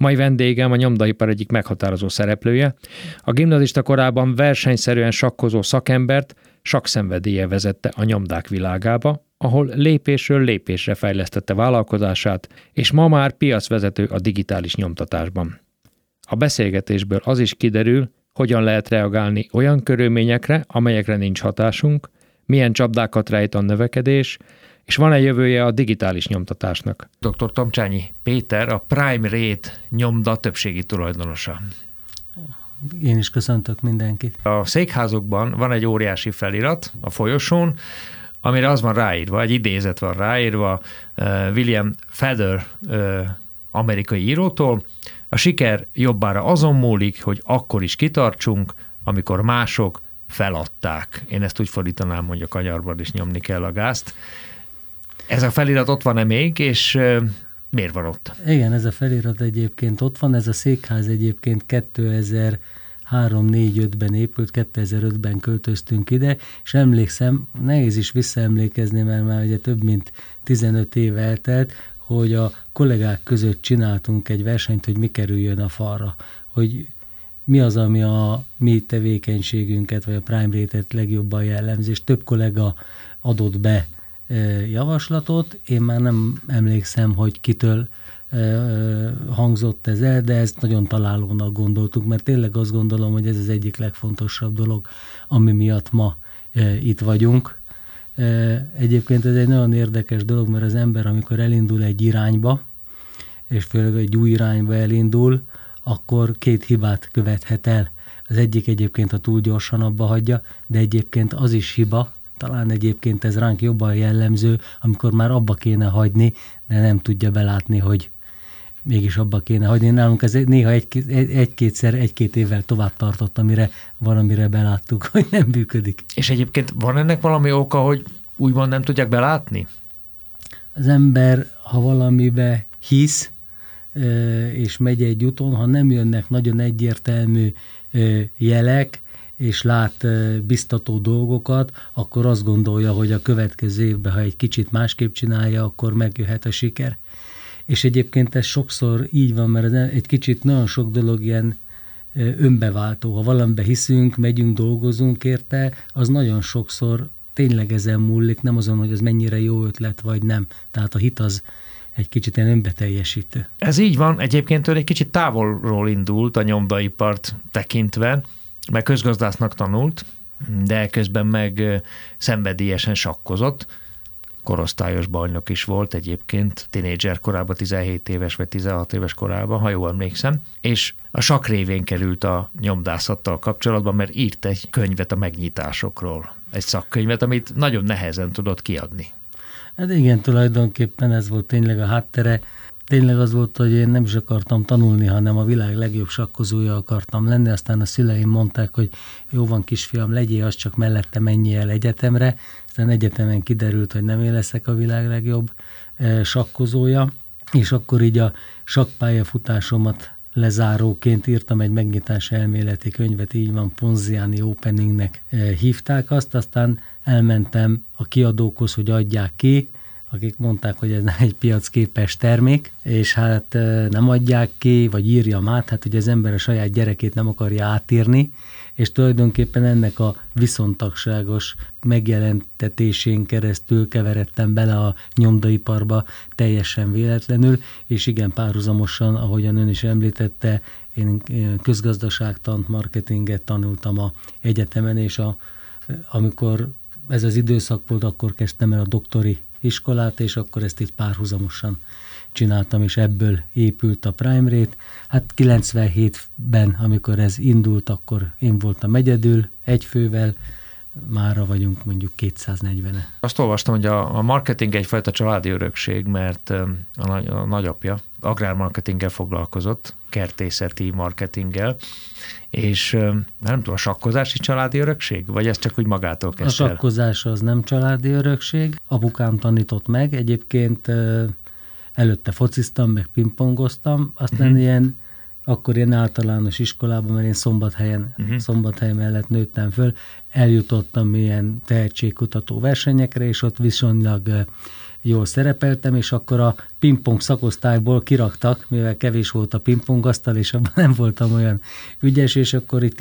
Mai vendégem a nyomdaipar egyik meghatározó szereplője. A gimnazista korában versenyszerűen sakkozó szakembert sakszenvedélye vezette a nyomdák világába, ahol lépésről lépésre fejlesztette vállalkozását, és ma már piacvezető a digitális nyomtatásban. A beszélgetésből az is kiderül, hogyan lehet reagálni olyan körülményekre, amelyekre nincs hatásunk, milyen csapdákat rejt a növekedés, és van-e jövője a digitális nyomtatásnak? Dr. Tomcsányi Péter, a Prime Rate nyomda többségi tulajdonosa. Én is köszöntök mindenkit. A székházokban van egy óriási felirat a folyosón, amire az van ráírva, egy idézet van ráírva uh, William Feather uh, amerikai írótól, a siker jobbára azon múlik, hogy akkor is kitartsunk, amikor mások feladták. Én ezt úgy fordítanám, hogy a kanyarban is nyomni kell a gázt. Ez a felirat ott van-e még, és miért van ott? Igen, ez a felirat egyébként ott van, ez a székház egyébként 2000 3-4-5-ben épült, 2005-ben költöztünk ide, és emlékszem, nehéz is visszaemlékezni, mert már ugye több mint 15 év eltelt, hogy a kollégák között csináltunk egy versenyt, hogy mi kerüljön a falra, hogy mi az, ami a mi tevékenységünket, vagy a Prime Rate-et legjobban jellemzi, és több kollega adott be javaslatot. Én már nem emlékszem, hogy kitől hangzott ez el, de ezt nagyon találónak gondoltuk, mert tényleg azt gondolom, hogy ez az egyik legfontosabb dolog, ami miatt ma itt vagyunk. Egyébként ez egy nagyon érdekes dolog, mert az ember, amikor elindul egy irányba, és főleg egy új irányba elindul, akkor két hibát követhet el. Az egyik egyébként, a túl gyorsan abba hagyja, de egyébként az is hiba, talán egyébként ez ránk jobban jellemző, amikor már abba kéne hagyni, de nem tudja belátni, hogy mégis abba kéne hagyni. Nálunk ez néha egy, egy-kétszer, egy-két évvel tovább tartott, amire valamire beláttuk, hogy nem működik. És egyébként van ennek valami oka, hogy úgymond nem tudják belátni? Az ember, ha valamibe hisz, és megy egy úton, ha nem jönnek nagyon egyértelmű jelek, és lát biztató dolgokat, akkor azt gondolja, hogy a következő évben, ha egy kicsit másképp csinálja, akkor megjöhet a siker. És egyébként ez sokszor így van, mert egy kicsit nagyon sok dolog ilyen önbeváltó. Ha valamibe hiszünk, megyünk, dolgozunk érte, az nagyon sokszor tényleg ezen múlik, nem azon, hogy az mennyire jó ötlet vagy nem. Tehát a hit az egy kicsit ilyen önbeteljesítő. Ez így van, egyébként ő egy kicsit távolról indult a nyomdaipart tekintve, meg közgazdásznak tanult, de közben meg szenvedélyesen sakkozott, korosztályos bajnok is volt egyébként, tinédzser korában, 17 éves vagy 16 éves korában, ha jól emlékszem, és a sak révén került a nyomdászattal kapcsolatban, mert írt egy könyvet a megnyitásokról. Egy szakkönyvet, amit nagyon nehezen tudott kiadni. Hát igen, tulajdonképpen ez volt tényleg a háttere. Tényleg az volt, hogy én nem is akartam tanulni, hanem a világ legjobb sakkozója akartam lenni. Aztán a szüleim mondták, hogy jó van kisfiam, legyél, az csak mellette menjél el egyetemre. Aztán egyetemen kiderült, hogy nem én leszek a világ legjobb eh, sakkozója. És akkor így a sakkpályafutásomat lezáróként írtam egy megnyitás elméleti könyvet, így van, Ponziani Openingnek eh, hívták azt, aztán elmentem a kiadókhoz, hogy adják ki, akik mondták, hogy ez egy piacképes termék, és hát nem adják ki, vagy írja át, hát hogy az ember a saját gyerekét nem akarja átírni, és tulajdonképpen ennek a viszontagságos megjelentetésén keresztül keveredtem bele a nyomdaiparba teljesen véletlenül, és igen, párhuzamosan, ahogyan ön is említette, én közgazdaságtant, marketinget tanultam a egyetemen, és a, amikor ez az időszak volt, akkor kezdtem el a doktori iskolát, és akkor ezt így párhuzamosan csináltam, és ebből épült a Prime Rate. Hát 97-ben, amikor ez indult, akkor én voltam egyedül, egy fővel, mára vagyunk mondjuk 240-e. Azt olvastam, hogy a, a marketing egyfajta családi örökség, mert a, nagy, a nagyapja agrármarketinggel foglalkozott, kertészeti marketinggel, és nem tudom, a sakkozási családi örökség? Vagy ez csak úgy magától kezdte A sakkozás az nem családi örökség. Apukám tanított meg, egyébként előtte fociztam, meg pingpongoztam, aztán uh-huh. ilyen, akkor ilyen általános iskolában, mert én szombathelyen, uh-huh. szombathely mellett nőttem föl, eljutottam ilyen tehetségkutató versenyekre, és ott viszonylag jól szerepeltem, és akkor a pingpong szakosztályból kiraktak, mivel kevés volt a pingpongasztal, és abban nem voltam olyan ügyes, és akkor itt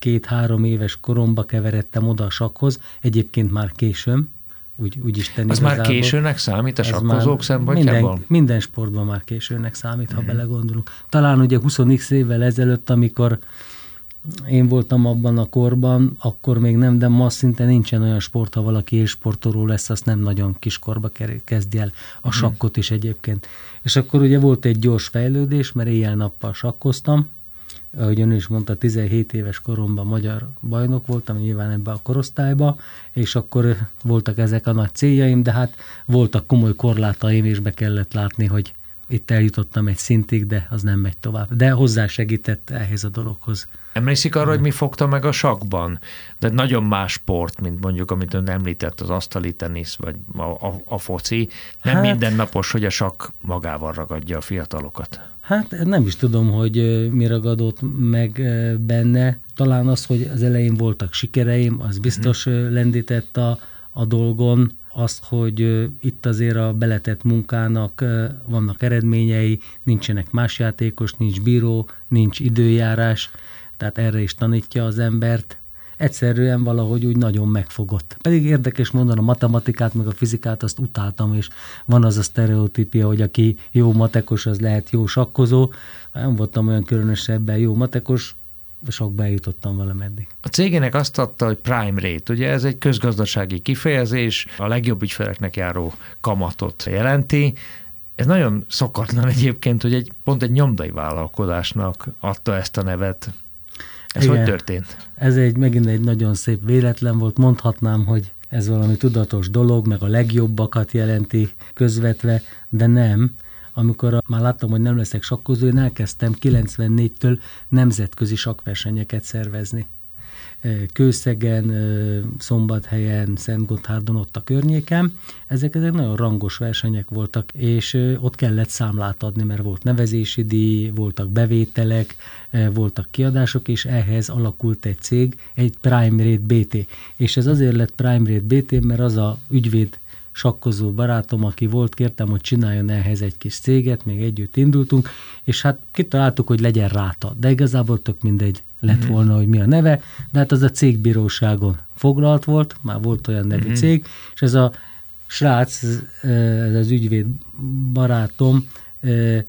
12-3 éves koromba keveredtem oda a sakhoz, egyébként már későm, úgy, úgy is tenni. Az már későnek számít a sakkozók szempontjából? Minden, minden sportban már későnek számít, ha mm. belegondolunk. Talán ugye 20 évvel ezelőtt, amikor én voltam abban a korban, akkor még nem, de ma szinte nincsen olyan sport, ha valaki élsportoló lesz, azt nem nagyon kiskorba kezdi el a sakkot is egyébként. És akkor ugye volt egy gyors fejlődés, mert éjjel-nappal sakkoztam, ahogy ön is mondta, 17 éves koromban magyar bajnok voltam, nyilván ebbe a korosztályba, és akkor voltak ezek a nagy céljaim, de hát voltak komoly korlátaim, és be kellett látni, hogy itt eljutottam egy szintig, de az nem megy tovább. De hozzá segített ehhez a dologhoz. Emlékszik arra, hogy mi fogta meg a sakban? De nagyon más sport, mint mondjuk, amit ön említett, az asztali tenisz, vagy a, a, a foci. Nem hát, mindennapos, hogy a sak magával ragadja a fiatalokat. Hát nem is tudom, hogy mi ragadott meg benne. Talán az, hogy az elején voltak sikereim, az biztos hmm. lendített a, a dolgon azt, hogy itt azért a beletett munkának vannak eredményei, nincsenek más játékos, nincs bíró, nincs időjárás, tehát erre is tanítja az embert. Egyszerűen valahogy úgy nagyon megfogott. Pedig érdekes mondani, a matematikát, meg a fizikát azt utáltam, és van az a sztereotípia, hogy aki jó matekos, az lehet jó sakkozó. Nem voltam olyan különösebben jó matekos, sok bejutottam valameddig. A cégének azt adta, hogy prime rate, ugye ez egy közgazdasági kifejezés, a legjobb ügyfeleknek járó kamatot jelenti. Ez nagyon szokatlan egyébként, hogy egy, pont egy nyomdai vállalkozásnak adta ezt a nevet. Ez Igen, hogy történt? Ez egy megint egy nagyon szép véletlen volt. Mondhatnám, hogy ez valami tudatos dolog, meg a legjobbakat jelenti közvetve, de nem amikor már láttam, hogy nem leszek sakkozó, én elkezdtem 94-től nemzetközi sakversenyeket szervezni. Kőszegen, Szombathelyen, Szentgotthárdon, ott a környéken. Ezek, ezek nagyon rangos versenyek voltak, és ott kellett számlát adni, mert volt nevezési díj, voltak bevételek, voltak kiadások, és ehhez alakult egy cég, egy Prime Rate BT. És ez azért lett Prime Rate BT, mert az a ügyvéd sakkozó barátom, aki volt, kértem, hogy csináljon ehhez egy kis céget, még együtt indultunk, és hát kitaláltuk, hogy legyen ráta. De igazából tök mindegy lett mm-hmm. volna, hogy mi a neve, de hát az a cégbíróságon foglalt volt, már volt olyan nevű mm-hmm. cég, és ez a srác, ez az ügyvéd barátom,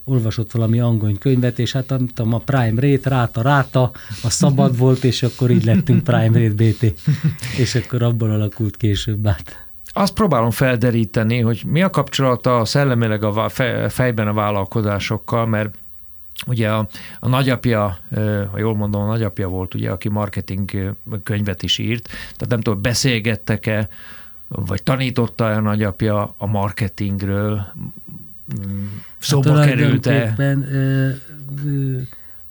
olvasott valami angol könyvet, és hát tudom, a Prime Rate, ráta, ráta, a szabad volt, és akkor így lettünk Prime Rate BT, és akkor abban alakult később át azt próbálom felderíteni, hogy mi a kapcsolata a szellemileg a fejben a vállalkozásokkal, mert ugye a, a nagyapja, ha jól mondom, a nagyapja volt, ugye, aki marketing könyvet is írt, tehát nem tudom, beszélgettek-e, vagy tanította-e a nagyapja a marketingről, mm, szóba hát került-e?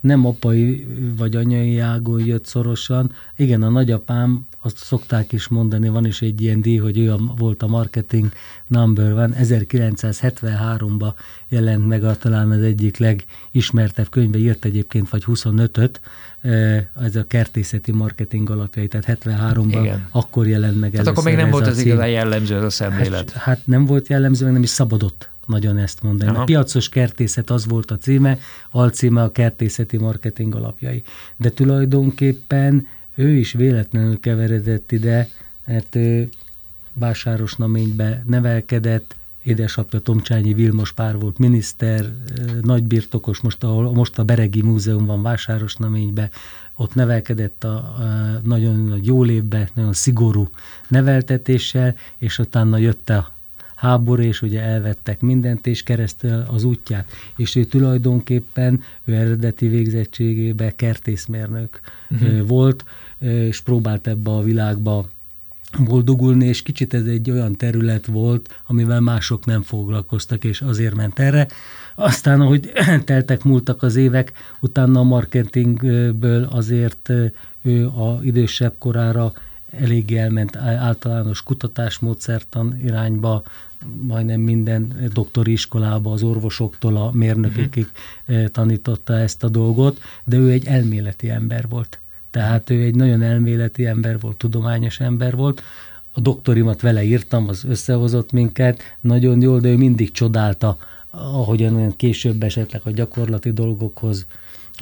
nem apai vagy anyai ágon jött szorosan. Igen, a nagyapám, azt szokták is mondani, van is egy ilyen díj, hogy ő a, volt a marketing number van. 1973-ban jelent meg a, talán az egyik legismertebb könyve, írt egyébként vagy 25-öt, ez a kertészeti marketing alapjai, tehát 73-ban Igen. akkor jelent meg Tehát akkor még nem volt ez igazán jellemző ez a szemlélet. Hát, hát nem volt jellemző, meg nem is szabadott nagyon ezt mondani. Aha. A piacos kertészet az volt a címe, alcíme a kertészeti marketing alapjai. De tulajdonképpen ő is véletlenül keveredett ide, mert ő Vásárosnaménybe nevelkedett, édesapja Tomcsányi Vilmos pár volt miniszter, nagybirtokos, most, ahol, most a Beregi Múzeum van Vásárosnaménybe, ott nevelkedett a, a nagyon nagy jólévbe, nagyon szigorú neveltetéssel, és utána jött a háború, és ugye elvettek mindent, és keresztül az útját. És ő tulajdonképpen, ő eredeti végzettségében kertészmérnök uh-huh. volt, és próbált ebbe a világba boldogulni, és kicsit ez egy olyan terület volt, amivel mások nem foglalkoztak, és azért ment erre. Aztán, ahogy teltek, múltak az évek, utána a marketingből azért ő a idősebb korára eléggé elment általános kutatásmódszertan irányba, majdnem minden doktori iskolába, az orvosoktól a mérnökökig uh-huh. tanította ezt a dolgot, de ő egy elméleti ember volt. Tehát ő egy nagyon elméleti ember volt, tudományos ember volt. a doktorimat vele írtam, az összehozott minket, nagyon jól, de ő mindig csodálta, ahogyan később esetleg a gyakorlati dolgokhoz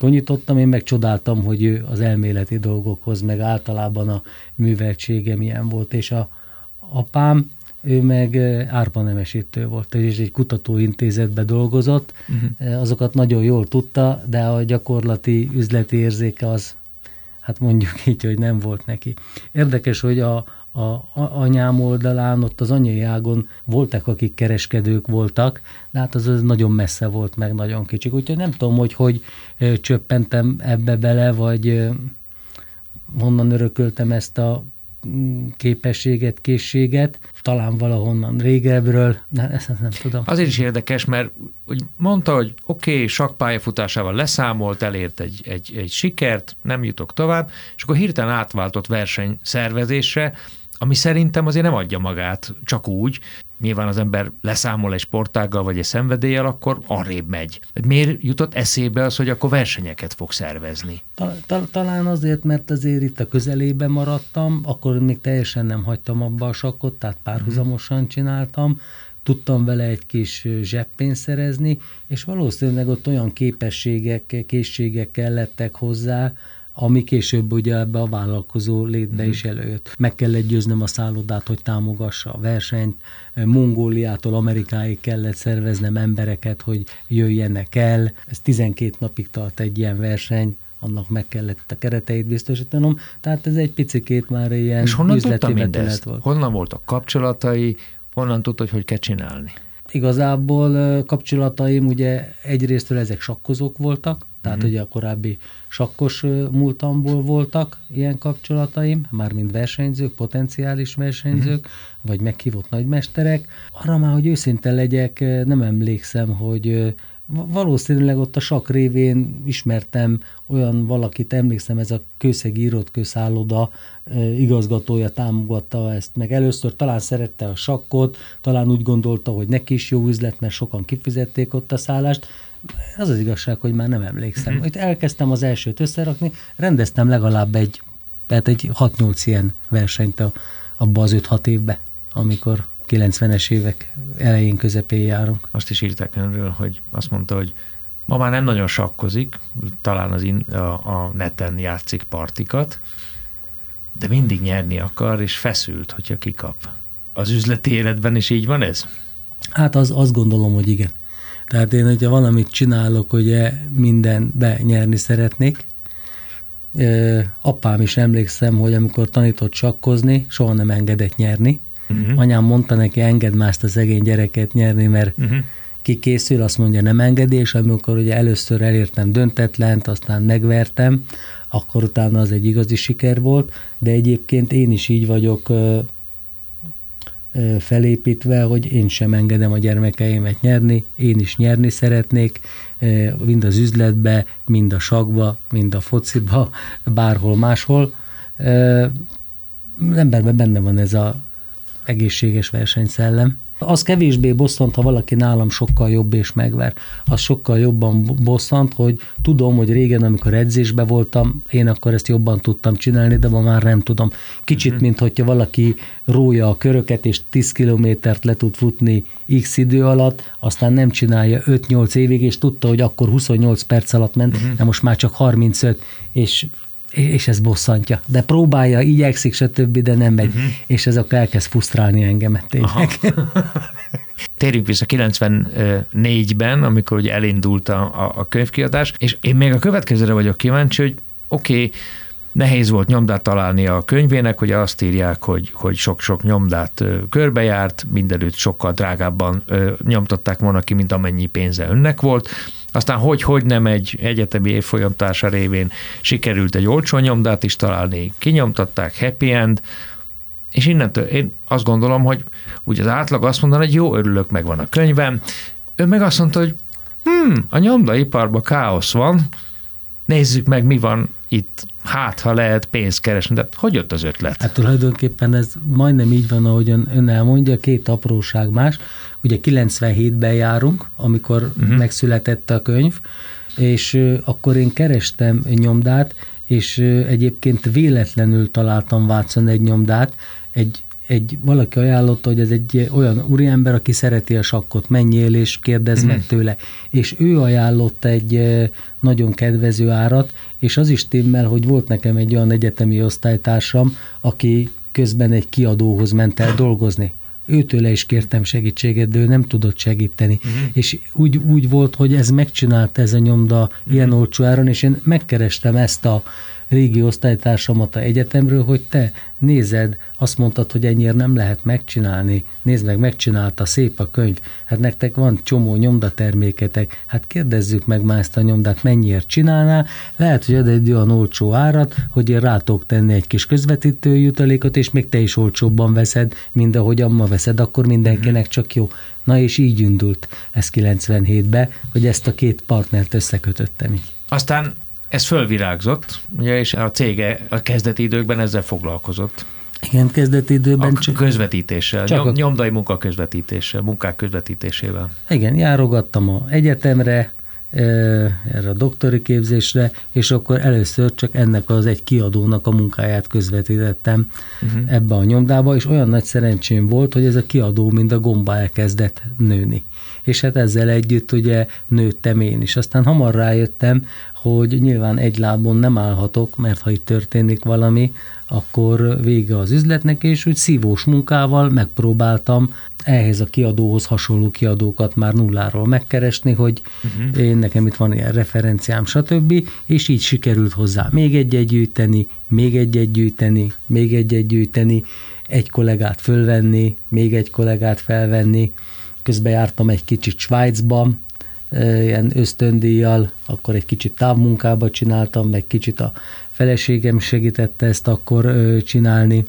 konyítottam, én meg csodáltam, hogy ő az elméleti dolgokhoz, meg általában a műveltsége milyen volt, és a apám, ő meg árpa nemesítő volt, és egy kutatóintézetbe dolgozott, uh-huh. azokat nagyon jól tudta, de a gyakorlati üzleti érzéke az, hát mondjuk így, hogy nem volt neki. Érdekes, hogy a, a anyám oldalán, ott az anyai ágon voltak, akik kereskedők voltak, de hát az, az nagyon messze volt, meg nagyon kicsik. Úgyhogy nem tudom, hogy hogy csöppentem ebbe bele, vagy honnan örököltem ezt a képességet, készséget, talán valahonnan régebről, de ezt nem tudom. Azért is érdekes, mert úgy mondta, hogy oké, okay, sakpályafutásával leszámolt, elért egy, egy, egy sikert, nem jutok tovább, és akkor hirtelen átváltott versenyszervezésre, ami szerintem azért nem adja magát csak úgy. Nyilván az ember leszámol egy sportággal vagy egy szenvedéllyel, akkor arrébb megy. Miért jutott eszébe az, hogy akkor versenyeket fog szervezni? Talán azért, mert azért itt a közelében maradtam, akkor még teljesen nem hagytam abba a sakkot, tehát párhuzamosan csináltam, tudtam vele egy kis zseppén szerezni, és valószínűleg ott olyan képességek, készségek kellettek hozzá, ami később ugye ebbe a vállalkozó létbe mm. is előjött. Meg kellett győznöm a szállodát, hogy támogassa a versenyt, Mongóliától Amerikáig kellett szerveznem embereket, hogy jöjjenek el. Ez 12 napig tart egy ilyen verseny, annak meg kellett a kereteit biztosítanom, tehát ez egy picikét már ilyen És honnan tudta mindezt? Volt. Honnan voltak kapcsolatai, honnan tudta, hogy hogy kell csinálni? Igazából kapcsolataim ugye egyrésztől ezek sakkozók voltak, tehát mm. ugye a korábbi sakkos múltamból voltak ilyen kapcsolataim, mármint versenyzők, potenciális versenyzők, mm. vagy meghívott nagymesterek. Arra már, hogy őszinte legyek, nem emlékszem, hogy valószínűleg ott a sak révén ismertem olyan valakit, emlékszem, ez a kőszegi írott közszálloda igazgatója támogatta ezt meg. Először talán szerette a sakkot, talán úgy gondolta, hogy neki is jó üzlet, mert sokan kifizették ott a szállást, az az igazság, hogy már nem emlékszem. Uh-huh. Itt elkezdtem az elsőt összerakni, rendeztem legalább egy, tehát egy 6-8 ilyen versenyt abba az 5-6 évbe, amikor 90-es évek elején, közepén járunk. Azt is írták önről, hogy azt mondta, hogy ma már nem nagyon sakkozik, talán az in, a, a neten játszik partikat, de mindig nyerni akar, és feszült, hogyha kikap. Az üzleti életben is így van ez? Hát az, azt gondolom, hogy igen. Tehát én, hogyha valamit csinálok, ugye mindenbe nyerni szeretnék. Apám is emlékszem, hogy amikor tanított sakkozni, soha nem engedett nyerni. Uh-huh. Anyám mondta neki, engedd már ezt a szegény gyereket nyerni, mert uh-huh. ki készül, azt mondja, nem engedi, és amikor ugye először elértem döntetlent, aztán megvertem, akkor utána az egy igazi siker volt, de egyébként én is így vagyok felépítve, hogy én sem engedem a gyermekeimet nyerni, én is nyerni szeretnék, mind az üzletbe, mind a sakba, mind a fociba, bárhol máshol. Az emberben benne van ez a egészséges versenyszellem. Az kevésbé bosszant, ha valaki nálam sokkal jobb és megver. Az sokkal jobban bosszant, hogy tudom, hogy régen, amikor edzésbe voltam, én akkor ezt jobban tudtam csinálni, de ma már nem tudom. Kicsit, uh-huh. mint hogyha valaki rója a köröket, és 10 kilométert le tud futni x idő alatt, aztán nem csinálja 5-8 évig, és tudta, hogy akkor 28 perc alatt ment, uh-huh. de most már csak 35, és és ez bosszantja. De próbálja, igyekszik, stb., de nem megy. Uh-huh. És ez akkor elkezd frusztrálni engemet tényleg. Térjünk vissza 94-ben, amikor ugye elindult a, a könyvkiadás, és én még a következőre vagyok kíváncsi, hogy oké, okay, nehéz volt nyomdát találni a könyvének, hogy azt írják, hogy, hogy sok-sok nyomdát körbejárt, mindenütt sokkal drágábban nyomtatták volna ki, mint amennyi pénze önnek volt. Aztán hogy-hogy nem egy egyetemi évfolyamtársa révén sikerült egy olcsó nyomdát is találni, kinyomtatták, happy end, és innentől én azt gondolom, hogy úgy az átlag azt mondaná, hogy jó, örülök, megvan a könyvem. Ő meg azt mondta, hogy hm, a nyomdaiparban káosz van, nézzük meg, mi van itt, hát ha lehet pénzt keresni. De hogy jött az ötlet? Hát tulajdonképpen ez majdnem így van, ahogyan ön elmondja, két apróság más. Ugye 97-ben járunk, amikor uh-huh. megszületett a könyv, és akkor én kerestem nyomdát, és egyébként véletlenül találtam Vácon egy nyomdát, egy egy, valaki ajánlotta, hogy ez egy olyan úriember, aki szereti a sakkot, menjél és kérdezz meg mhm. tőle. És ő ajánlott egy nagyon kedvező árat, és az is timmel, hogy volt nekem egy olyan egyetemi osztálytársam, aki közben egy kiadóhoz ment el dolgozni őtőle is kértem segítséget, de ő nem tudott segíteni. Uh-huh. És úgy, úgy volt, hogy ez megcsinálta ez a nyomda uh-huh. ilyen olcsó áron, és én megkerestem ezt a régi osztálytársamat a egyetemről, hogy te nézed, azt mondtad, hogy ennyire nem lehet megcsinálni, nézd meg, megcsinálta, szép a könyv, hát nektek van csomó nyomdaterméketek, hát kérdezzük meg már ezt a nyomdát, mennyiért csinálná, lehet, hogy ad egy olyan olcsó árat, hogy én rátok tenni egy kis közvetítő jutalékot, és még te is olcsóbban veszed, mint ahogy amma veszed, akkor mindenkinek csak jó. Na és így indult ez 97-be, hogy ezt a két partnert összekötöttem így. Aztán ez fölvirágzott, ugye, és a cége a kezdeti időkben ezzel foglalkozott. Igen, kezdeti időben a csak... közvetítéssel, csak nyom, a... nyomdai munka közvetítéssel, munkák közvetítésével. Igen, járogattam a egyetemre, erre a doktori képzésre, és akkor először csak ennek az egy kiadónak a munkáját közvetítettem uh-huh. ebbe a nyomdába, és olyan nagy szerencsém volt, hogy ez a kiadó mind a gomba elkezdett nőni. És hát ezzel együtt ugye nőttem én is. Aztán hamar rájöttem, hogy nyilván egy lábon nem állhatok, mert ha itt történik valami, akkor vége az üzletnek, és úgy szívós munkával megpróbáltam ehhez a kiadóhoz hasonló kiadókat már nulláról megkeresni, hogy uh-huh. én nekem itt van ilyen referenciám, stb. És így sikerült hozzá még egy-egy gyűjteni, még egy-egy gyűjteni, még egy-egy gyűjteni, egy kollégát fölvenni, még egy kollégát felvenni. Közben jártam egy kicsit Svájcba, ilyen ösztöndíjjal, akkor egy kicsit távmunkába csináltam, meg kicsit a feleségem segítette ezt akkor csinálni,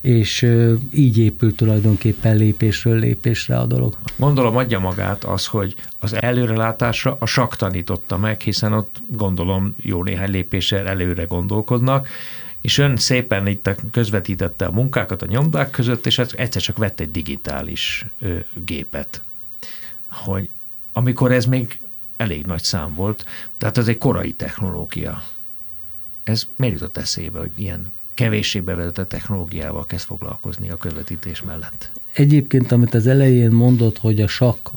és így épült tulajdonképpen lépésről lépésre a dolog. Gondolom adja magát az, hogy az előrelátásra a sak tanította meg, hiszen ott gondolom jó néhány lépéssel előre gondolkodnak, és ön szépen itt közvetítette a munkákat a nyomdák között, és egyszer csak vett egy digitális gépet, hogy amikor ez még elég nagy szám volt, tehát ez egy korai technológia. Ez miért jutott eszébe, hogy ilyen kevéssé bevezetett technológiával kezd foglalkozni a közvetítés mellett? Egyébként, amit az elején mondott, hogy a sakk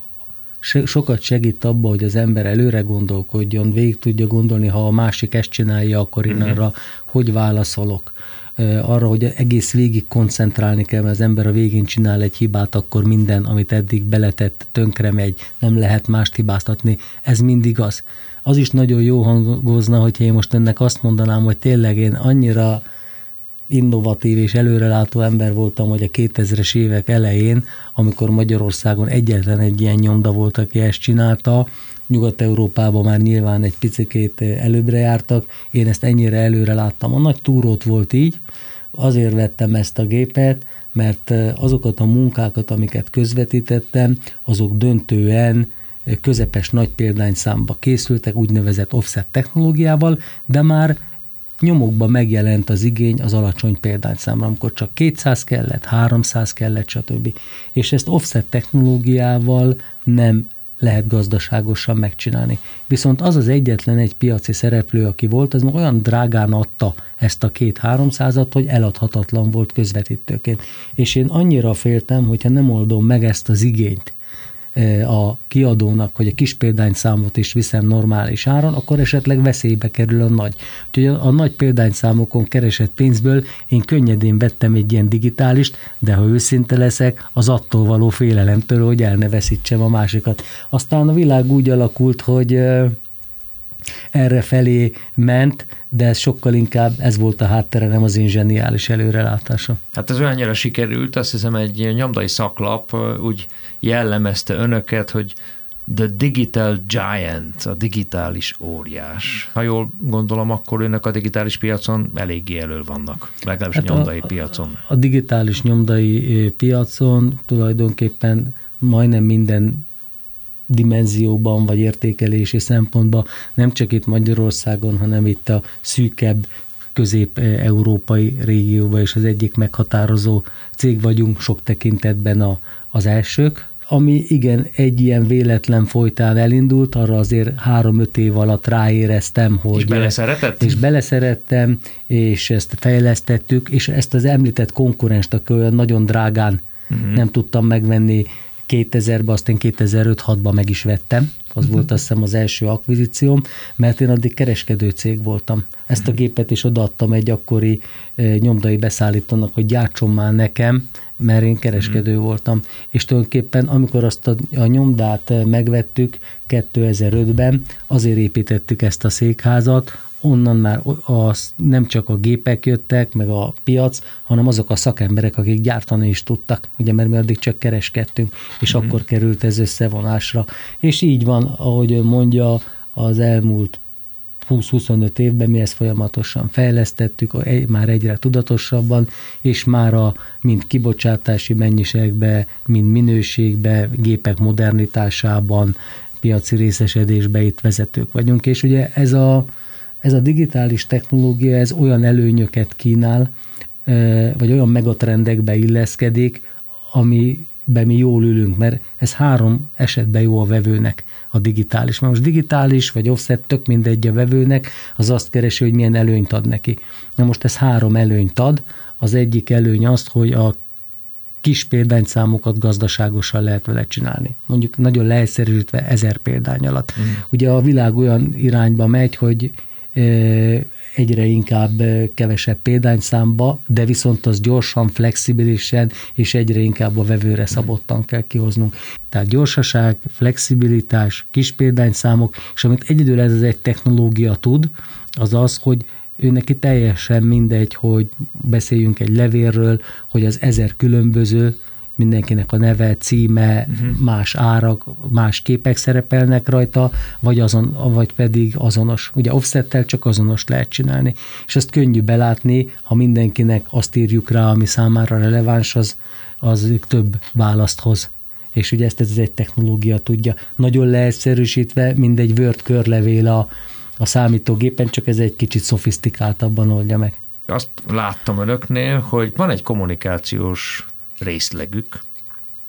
sokat segít abba, hogy az ember előre gondolkodjon, végig tudja gondolni, ha a másik ezt csinálja, akkor én uh-huh. arra hogy válaszolok arra, hogy egész végig koncentrálni kell, mert az ember a végén csinál egy hibát, akkor minden, amit eddig beletett, tönkre megy, nem lehet mást hibáztatni. Ez mindig az. Az is nagyon jó hangozna, hogyha én most ennek azt mondanám, hogy tényleg én annyira innovatív és előrelátó ember voltam, hogy a 2000-es évek elején, amikor Magyarországon egyetlen egy ilyen nyomda volt, aki ezt csinálta, Nyugat-Európában már nyilván egy picikét előbbre jártak, én ezt ennyire előre láttam. A nagy túrót volt így, azért vettem ezt a gépet, mert azokat a munkákat, amiket közvetítettem, azok döntően közepes nagy példányszámba készültek, úgynevezett offset technológiával, de már nyomokban megjelent az igény az alacsony példányszámra, amikor csak 200 kellett, 300 kellett, stb. És ezt offset technológiával nem lehet gazdaságosan megcsinálni. Viszont az az egyetlen egy piaci szereplő, aki volt, az olyan drágán adta ezt a két háromszázat, hogy eladhatatlan volt közvetítőként. És én annyira féltem, hogyha nem oldom meg ezt az igényt, a kiadónak, hogy a kis példányszámot is viszem normális áron, akkor esetleg veszélybe kerül a nagy. Úgyhogy a, a nagy példányszámokon keresett pénzből én könnyedén vettem egy ilyen digitálist, de ha őszinte leszek, az attól való félelemtől, hogy el ne veszítsem a másikat. Aztán a világ úgy alakult, hogy erre felé ment, de ez sokkal inkább ez volt a háttere, nem az én zseniális előrelátása. Hát ez olyannyira sikerült, azt hiszem egy nyomdai szaklap úgy jellemezte önöket, hogy The Digital Giant, a digitális óriás. Ha jól gondolom, akkor önök a digitális piacon eléggé elő vannak, legalábbis hát a nyomdai a, piacon. A digitális nyomdai piacon tulajdonképpen majdnem minden dimenzióban vagy értékelési szempontban, nem csak itt Magyarországon, hanem itt a szűkebb közép-európai régióban is az egyik meghatározó cég vagyunk, sok tekintetben a, az elsők. ami igen, egy ilyen véletlen folytán elindult, arra azért három-öt év alatt ráéreztem, hogy... És beleszeretett? És beleszerettem, és ezt fejlesztettük, és ezt az említett konkurenst, aki olyan nagyon drágán uh-huh. nem tudtam megvenni 2000-ben, azt én 2005-6-ban meg is vettem, az uh-huh. volt azt hiszem az első akvizícióm, mert én addig kereskedő cég voltam. Ezt a gépet is odaadtam egy akkori nyomdai beszállítónak, hogy gyártson már nekem, mert én kereskedő hmm. voltam. És tulajdonképpen, amikor azt a, a nyomdát megvettük 2005-ben, azért építettük ezt a székházat, onnan már az, nem csak a gépek jöttek, meg a piac, hanem azok a szakemberek, akik gyártani is tudtak, ugye, mert mi addig csak kereskedtünk, és mm. akkor került ez összevonásra. És így van, ahogy mondja, az elmúlt 20-25 évben mi ezt folyamatosan fejlesztettük, már egyre tudatosabban, és már a mind kibocsátási mennyiségbe, mind minőségbe, gépek modernitásában, piaci részesedésbe itt vezetők vagyunk, és ugye ez a, ez a digitális technológia, ez olyan előnyöket kínál, vagy olyan megatrendekbe illeszkedik, amiben mi jól ülünk, mert ez három esetben jó a vevőnek a digitális. Mert most digitális vagy offset, tök mindegy a vevőnek, az azt keresi, hogy milyen előnyt ad neki. Na most ez három előnyt ad. Az egyik előny az, hogy a kis példányszámokat gazdaságosan lehet vele csinálni. Mondjuk nagyon leegyszerűsítve ezer példány alatt. Mm. Ugye a világ olyan irányba megy, hogy egyre inkább kevesebb példányszámba, de viszont az gyorsan, flexibilisen és egyre inkább a vevőre szabottan kell kihoznunk. Tehát gyorsaság, flexibilitás, kis példányszámok, és amit egyedül ez az egy technológia tud, az az, hogy ő neki teljesen mindegy, hogy beszéljünk egy levélről, hogy az ezer különböző mindenkinek a neve, címe, uh-huh. más árak, más képek szerepelnek rajta, vagy, azon, vagy pedig azonos. Ugye offsettel csak azonos lehet csinálni, és ezt könnyű belátni, ha mindenkinek azt írjuk rá, ami számára releváns, az, az több választ hoz. És ugye ezt ez egy technológia tudja. Nagyon leegyszerűsítve, mint egy Word körlevél a, a számítógépen, csak ez egy kicsit szofisztikáltabban oldja meg. Azt láttam önöknél, hogy van egy kommunikációs részlegük,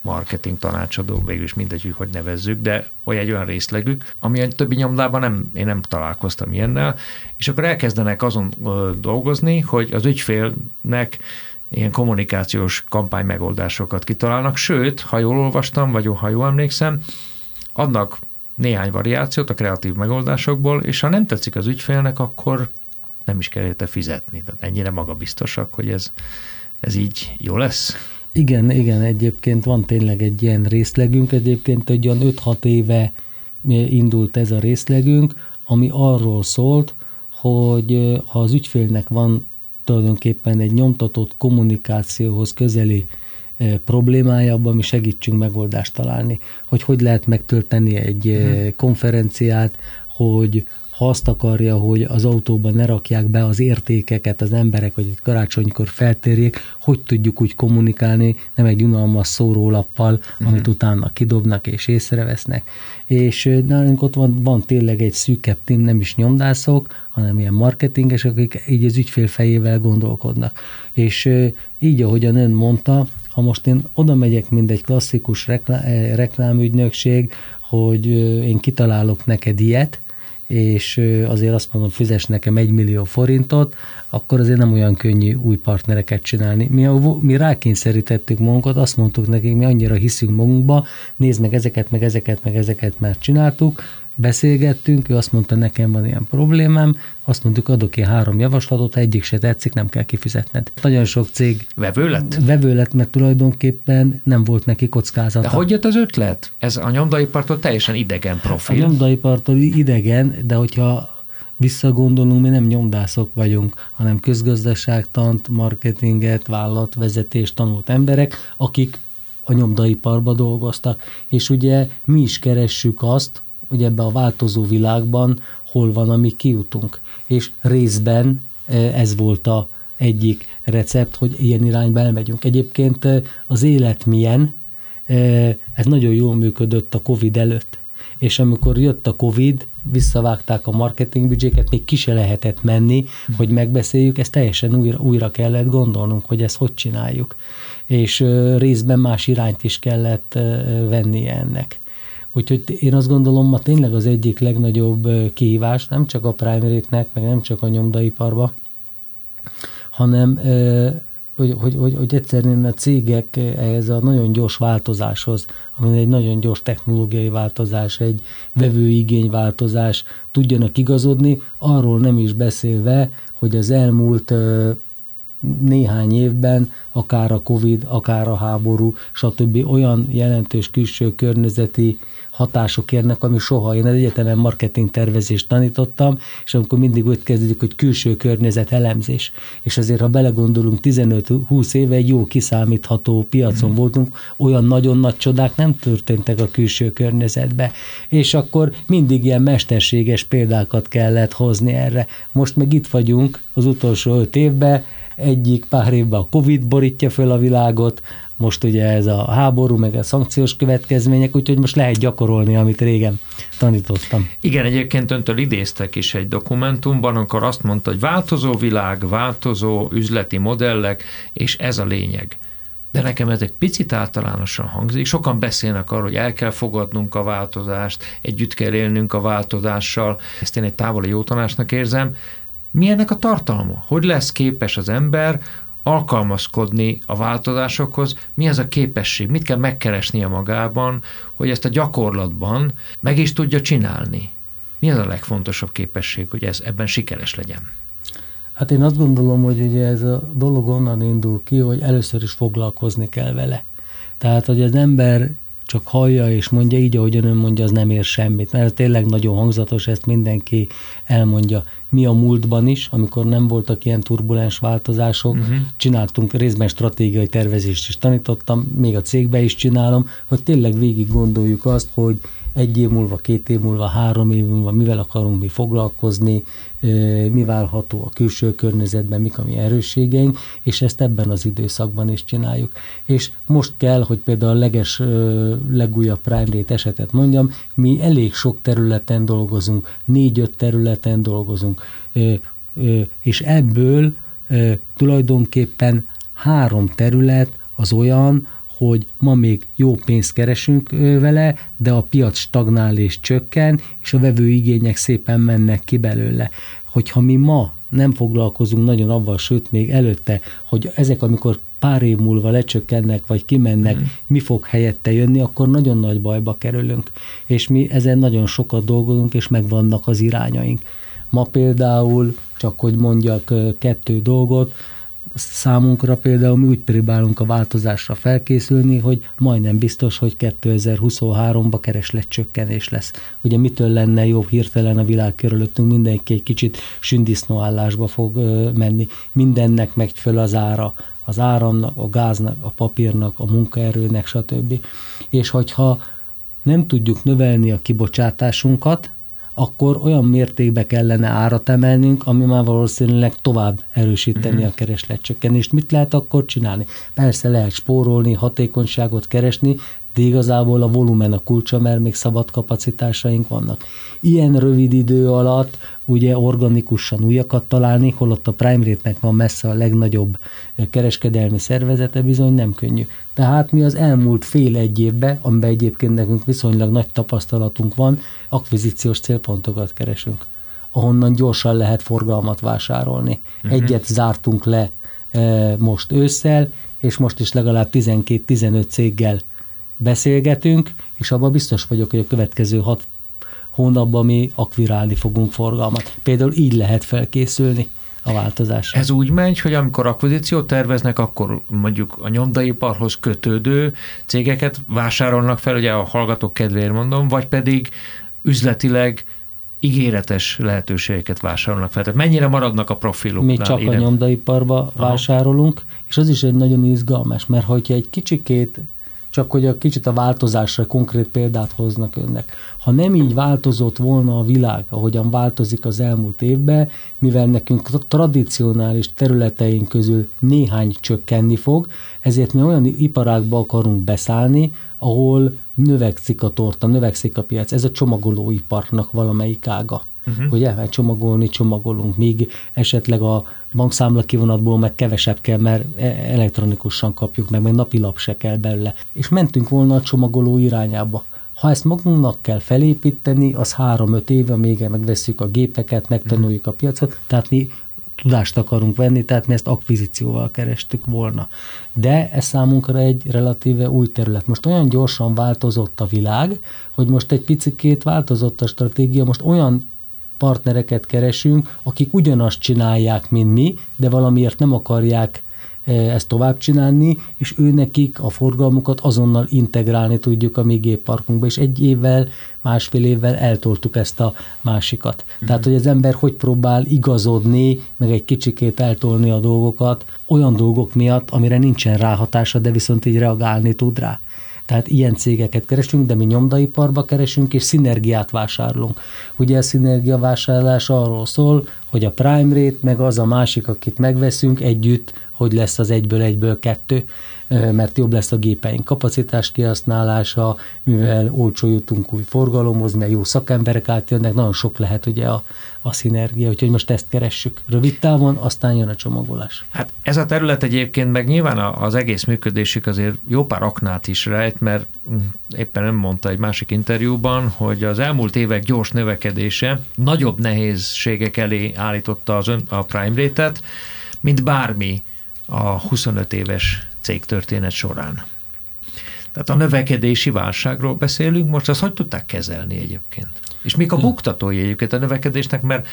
marketing tanácsadó, végül is mindegy, hogy nevezzük, de olyan egy olyan részlegük, ami a többi nyomdában nem, én nem találkoztam ilyennel, és akkor elkezdenek azon dolgozni, hogy az ügyfélnek ilyen kommunikációs kampány megoldásokat kitalálnak, sőt, ha jól olvastam, vagy ha jól emlékszem, adnak néhány variációt a kreatív megoldásokból, és ha nem tetszik az ügyfélnek, akkor nem is kell érte fizetni. Tehát ennyire magabiztosak, hogy ez, ez így jó lesz. Igen, igen, egyébként van tényleg egy ilyen részlegünk, egyébként egy olyan 5-6 éve indult ez a részlegünk, ami arról szólt, hogy ha az ügyfélnek van tulajdonképpen egy nyomtatott kommunikációhoz közeli problémája, abban mi segítsünk megoldást találni, hogy hogy lehet megtölteni egy hmm. konferenciát, hogy ha azt akarja, hogy az autóban ne rakják be az értékeket az emberek, hogy karácsonykor feltérjék, hogy tudjuk úgy kommunikálni, nem egy unalmas szórólappal, uh-huh. amit utána kidobnak és észrevesznek. És nálunk ott van, van tényleg egy szűkebb tím, nem is nyomdászok, hanem ilyen marketinges, akik így az ügyfél fejével gondolkodnak. És így, ahogyan ön mondta, ha most én oda megyek, mint egy klasszikus reklá- reklámügynökség, hogy én kitalálok neked ilyet, és azért azt mondom, fizes nekem egy millió forintot, akkor azért nem olyan könnyű új partnereket csinálni. Mi, a, mi rákényszerítettük magunkat, azt mondtuk nekik, mi annyira hiszünk magunkba, nézd meg ezeket, meg ezeket, meg ezeket már csináltuk, beszélgettünk, ő azt mondta, nekem van ilyen problémám, azt mondtuk, adok én három javaslatot, ha egyik se tetszik, nem kell kifizetned. Nagyon sok cég vevő lett? Vevő lett, mert tulajdonképpen nem volt neki kockázata. De hogy jött az ötlet? Ez a nyomdaipartól teljesen idegen profil. A nyomdaipartól idegen, de hogyha visszagondolunk, mi nem nyomdászok vagyunk, hanem közgazdaságtant, marketinget, vállalatvezetést tanult emberek, akik a nyomdaiparba dolgoztak. És ugye mi is keressük azt, hogy ebbe a változó világban hol van a mi kiutunk. És részben e, ez volt a egyik recept, hogy ilyen irányba elmegyünk. Egyébként e, az élet milyen, e, ez nagyon jól működött a Covid előtt. És amikor jött a Covid, visszavágták a marketingbüdzséket, még ki se lehetett menni, hogy megbeszéljük, ezt teljesen újra, újra kellett gondolnunk, hogy ezt hogy csináljuk és részben más irányt is kellett venni ennek. Úgyhogy én azt gondolom, ma tényleg az egyik legnagyobb kihívás, nem csak a primary meg nem csak a nyomdaiparba, hanem hogy, hogy, hogy, hogy egyszerűen a cégek ehhez a nagyon gyors változáshoz, ami egy nagyon gyors technológiai változás, egy vevőigényváltozás tudjanak igazodni, arról nem is beszélve, hogy az elmúlt néhány évben, akár a Covid, akár a háború, stb. olyan jelentős külső környezeti hatások érnek, ami soha. Én az egyetemen marketing tervezést tanítottam, és amikor mindig úgy kezdődik, hogy külső környezet elemzés. És azért, ha belegondolunk, 15-20 éve egy jó kiszámítható piacon mm. voltunk, olyan nagyon nagy csodák nem történtek a külső környezetbe. És akkor mindig ilyen mesterséges példákat kellett hozni erre. Most meg itt vagyunk az utolsó öt évben, egyik pár évben a Covid borítja föl a világot, most ugye ez a háború, meg a szankciós következmények, úgyhogy most lehet gyakorolni, amit régen tanítottam. Igen, egyébként öntől idéztek is egy dokumentumban, amikor azt mondta, hogy változó világ, változó üzleti modellek, és ez a lényeg. De nekem ez egy picit általánosan hangzik. Sokan beszélnek arról, hogy el kell fogadnunk a változást, együtt kell élnünk a változással. Ezt én egy távoli jó tanácsnak érzem. Mi ennek a tartalma? Hogy lesz képes az ember alkalmazkodni a változásokhoz, mi az a képesség, mit kell megkeresnie magában, hogy ezt a gyakorlatban meg is tudja csinálni. Mi az a legfontosabb képesség, hogy ez ebben sikeres legyen? Hát én azt gondolom, hogy ugye ez a dolog onnan indul ki, hogy először is foglalkozni kell vele. Tehát, hogy az ember csak hallja és mondja így, ahogy ön mondja, az nem ér semmit, mert ez tényleg nagyon hangzatos, ezt mindenki elmondja. Mi a múltban is, amikor nem voltak ilyen turbulens változások, uh-huh. csináltunk részben stratégiai tervezést is tanítottam, még a cégbe is csinálom, hogy tényleg végig gondoljuk azt, hogy egy év múlva, két év múlva, három év múlva mivel akarunk mi foglalkozni, mi várható a külső környezetben, mik a mi erősségeink, és ezt ebben az időszakban is csináljuk. És most kell, hogy például a leges, legújabb prime rate esetet mondjam, mi elég sok területen dolgozunk, négy-öt területen dolgozunk, és ebből tulajdonképpen három terület az olyan, hogy ma még jó pénzt keresünk vele, de a piac stagnál és csökken, és a vevő igények szépen mennek ki belőle. Hogyha mi ma nem foglalkozunk nagyon avval, sőt még előtte, hogy ezek, amikor pár év múlva lecsökkennek, vagy kimennek, mm. mi fog helyette jönni, akkor nagyon nagy bajba kerülünk. És mi ezen nagyon sokat dolgozunk, és megvannak az irányaink. Ma például, csak hogy mondjak kettő dolgot, számunkra például mi úgy próbálunk a változásra felkészülni, hogy majdnem biztos, hogy 2023-ba kereslet csökkenés lesz. Ugye mitől lenne jobb hirtelen a világ körülöttünk, mindenki egy kicsit sündisznóállásba fog menni, mindennek megy föl az ára, az áramnak, a gáznak, a papírnak, a munkaerőnek, stb. És hogyha nem tudjuk növelni a kibocsátásunkat, akkor olyan mértékbe kellene árat emelnünk, ami már valószínűleg tovább erősíteni uh-huh. a keresletcsökkenést. Mit lehet akkor csinálni? Persze lehet spórolni, hatékonyságot keresni, de igazából a volumen a kulcsa, mert még szabad kapacitásaink vannak. Ilyen rövid idő alatt ugye organikusan újakat találni, holott a Prime Rate-nek van messze a legnagyobb kereskedelmi szervezete, bizony nem könnyű. Tehát mi az elmúlt fél egy évben, amiben egyébként nekünk viszonylag nagy tapasztalatunk van, akvizíciós célpontokat keresünk, ahonnan gyorsan lehet forgalmat vásárolni. Uh-huh. Egyet zártunk le e, most ősszel, és most is legalább 12-15 céggel beszélgetünk, és abban biztos vagyok, hogy a következő hat hónapban mi akvirálni fogunk forgalmat. Például így lehet felkészülni a változásra. Ez úgy megy, hogy amikor akvizíciót terveznek, akkor mondjuk a nyomdaiparhoz kötődő cégeket vásárolnak fel, ugye a hallgatók kedvéért mondom, vagy pedig üzletileg ígéretes lehetőségeket vásárolnak fel. Tehát mennyire maradnak a profiluk? Mi csak ide? a nyomdaiparba Aha. vásárolunk, és az is egy nagyon izgalmas, mert hogyha egy kicsikét csak hogy a kicsit a változásra konkrét példát hoznak önnek. Ha nem így változott volna a világ, ahogyan változik az elmúlt évben, mivel nekünk a tradicionális területeink közül néhány csökkenni fog, ezért mi olyan iparákba akarunk beszállni, ahol növekszik a torta, növekszik a piac. Ez a csomagolóiparnak valamelyik ága. uh-huh. hogy el csomagolni, csomagolunk, míg esetleg a bankszámla kivonatból meg kevesebb kell, mert e- elektronikusan kapjuk meg, meg napilap se kell belőle. És mentünk volna a csomagoló irányába. Ha ezt magunknak kell felépíteni, az három-öt éve, még megveszük a gépeket, megtanuljuk a piacot, tehát mi tudást akarunk venni, tehát mi ezt akvizícióval kerestük volna. De ez számunkra egy relatíve új terület. Most olyan gyorsan változott a világ, hogy most egy picikét változott a stratégia, most olyan partnereket keresünk, akik ugyanazt csinálják, mint mi, de valamiért nem akarják eh, ezt tovább csinálni, és ő nekik a forgalmukat azonnal integrálni tudjuk a mi gépparkunkba, és egy évvel, másfél évvel eltoltuk ezt a másikat. Mm. Tehát, hogy az ember hogy próbál igazodni, meg egy kicsikét eltolni a dolgokat, olyan dolgok miatt, amire nincsen ráhatása, de viszont így reagálni tud rá. Tehát ilyen cégeket keresünk, de mi nyomdaiparba keresünk, és szinergiát vásárolunk. Ugye a szinergiavásárlás arról szól, hogy a prime rate, meg az a másik, akit megveszünk együtt, hogy lesz az egyből egyből kettő mert jobb lesz a gépeink kapacitás kihasználása, mivel olcsó jutunk új forgalomhoz, mert jó szakemberek átjönnek, nagyon sok lehet ugye a, a szinergia, úgyhogy most ezt keressük rövid távon, aztán jön a csomagolás. Hát ez a terület egyébként meg nyilván az egész működésük azért jó pár aknát is rejt, mert éppen nem mondta egy másik interjúban, hogy az elmúlt évek gyors növekedése nagyobb nehézségek elé állította az ön, a prime rate-et, mint bármi a 25 éves cégtörténet során. Tehát a növekedési válságról beszélünk, most azt hogy tudták kezelni egyébként? És mik a buktatói egyébként a növekedésnek, mert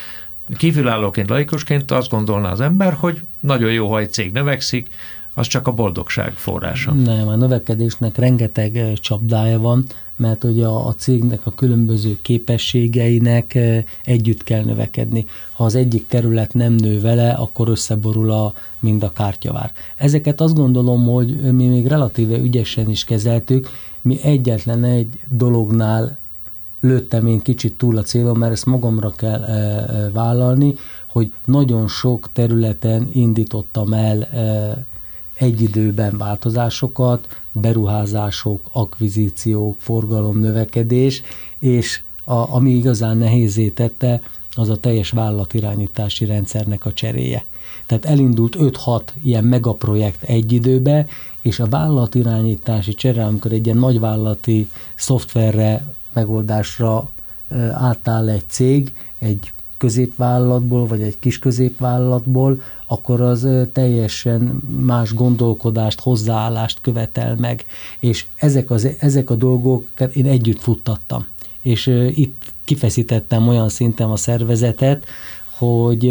kívülállóként, laikusként azt gondolná az ember, hogy nagyon jó, ha egy cég növekszik, az csak a boldogság forrása. Nem, a növekedésnek rengeteg csapdája van, mert ugye a, a cégnek a különböző képességeinek eh, együtt kell növekedni. Ha az egyik terület nem nő vele, akkor összeborul a, mind a kártyavár. Ezeket azt gondolom, hogy mi még relatíve ügyesen is kezeltük, mi egyetlen egy dolognál lőttem én kicsit túl a célom, mert ezt magamra kell e, vállalni, hogy nagyon sok területen indítottam el e, egy időben változásokat, beruházások, akvizíciók, forgalom, növekedés, és a, ami igazán nehézé tette, az a teljes vállalatirányítási rendszernek a cseréje. Tehát elindult 5-6 ilyen megaprojekt egy időbe, és a vállalatirányítási csere, amikor egy ilyen nagyvállalati szoftverre, megoldásra átáll egy cég, egy középvállalatból, vagy egy kis középvállalatból, akkor az teljesen más gondolkodást, hozzáállást követel meg. És ezek, az, ezek a dolgokat én együtt futtattam. És itt kifeszítettem olyan szinten a szervezetet, hogy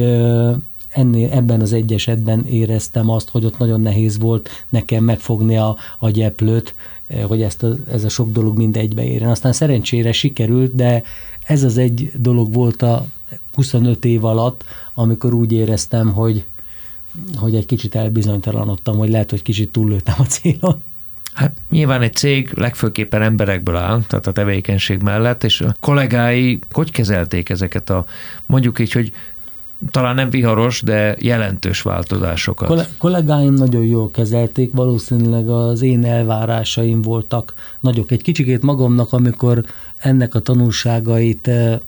ennél, ebben az egy esetben éreztem azt, hogy ott nagyon nehéz volt nekem megfogni a, a gyeplőt, hogy ezt a, ez a sok dolog mind egybe érjen. Aztán szerencsére sikerült, de ez az egy dolog volt a 25 év alatt, amikor úgy éreztem, hogy, hogy egy kicsit elbizonytalanodtam, hogy lehet, hogy kicsit túllőttem a célon. Hát nyilván egy cég legfőképpen emberekből áll, tehát a tevékenység mellett, és a kollégái hogy kezelték ezeket a, mondjuk így, hogy talán nem viharos, de jelentős változásokat. Kole- kollégáim nagyon jól kezelték, valószínűleg az én elvárásaim voltak nagyok. Egy kicsikét magamnak, amikor ennek a tanulságait eh,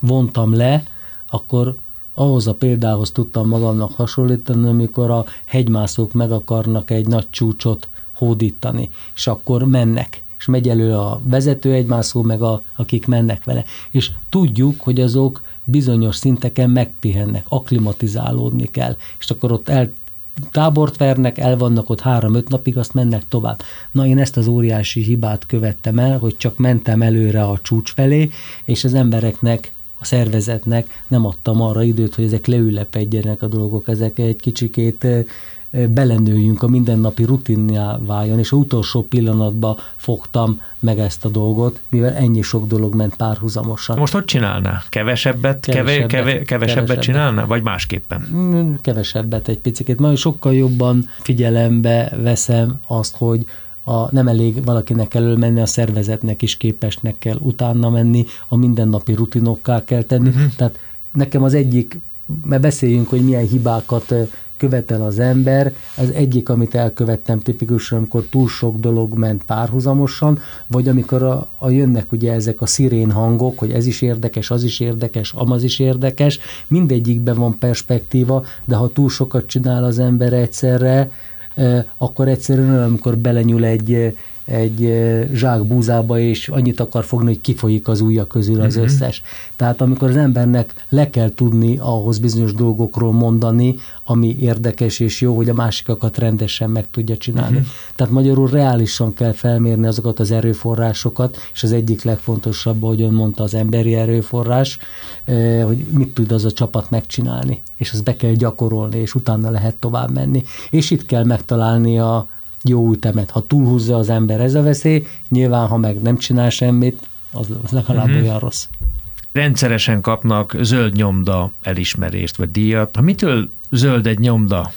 vontam le, akkor ahhoz a példához tudtam magamnak hasonlítani, amikor a hegymászók meg akarnak egy nagy csúcsot hódítani, és akkor mennek és megy elő a vezető egymászó, meg a, akik mennek vele. És tudjuk, hogy azok bizonyos szinteken megpihennek, aklimatizálódni kell, és akkor ott el tábort vernek, el vannak ott három-öt napig, azt mennek tovább. Na én ezt az óriási hibát követtem el, hogy csak mentem előre a csúcs felé, és az embereknek a szervezetnek nem adtam arra időt, hogy ezek leülepedjenek a dolgok, ezek egy kicsikét belenőjünk, a mindennapi rutinjá váljon, és utolsó pillanatban fogtam meg ezt a dolgot, mivel ennyi sok dolog ment párhuzamosan. Most hogy csinálná? Kevesebbet, kevesebbet, keve, keve, kevesebbet csinálná, vagy másképpen? Mm, kevesebbet egy picit. Majd sokkal jobban figyelembe veszem azt, hogy a, nem elég valakinek elől menni, a szervezetnek is képesnek kell utána menni, a mindennapi rutinokká kell tenni. Uh-huh. Tehát nekem az egyik, mert beszéljünk, hogy milyen hibákat követel az ember, az egyik, amit elkövettem tipikusan, amikor túl sok dolog ment párhuzamosan, vagy amikor a, a jönnek ugye ezek a szirén hangok, hogy ez is érdekes, az is érdekes, amaz is érdekes, mindegyikben van perspektíva, de ha túl sokat csinál az ember egyszerre, akkor egyszerűen amikor belenyúl egy egy zsák búzába, és annyit akar fogni, hogy kifolyik az ujja közül az uh-huh. összes. Tehát amikor az embernek le kell tudni ahhoz bizonyos dolgokról mondani, ami érdekes és jó, hogy a másikakat rendesen meg tudja csinálni. Uh-huh. Tehát magyarul reálisan kell felmérni azokat az erőforrásokat, és az egyik legfontosabb, ahogy ön mondta, az emberi erőforrás, hogy mit tud az a csapat megcsinálni, és azt be kell gyakorolni, és utána lehet tovább menni. És itt kell megtalálni a, jó ütemet. Ha túlhúzza az ember ez a veszély, nyilván ha meg nem csinál semmit, az, az legalább uh-huh. olyan rossz. Rendszeresen kapnak zöld nyomda elismerést vagy díjat. Ha mitől zöld egy nyomda?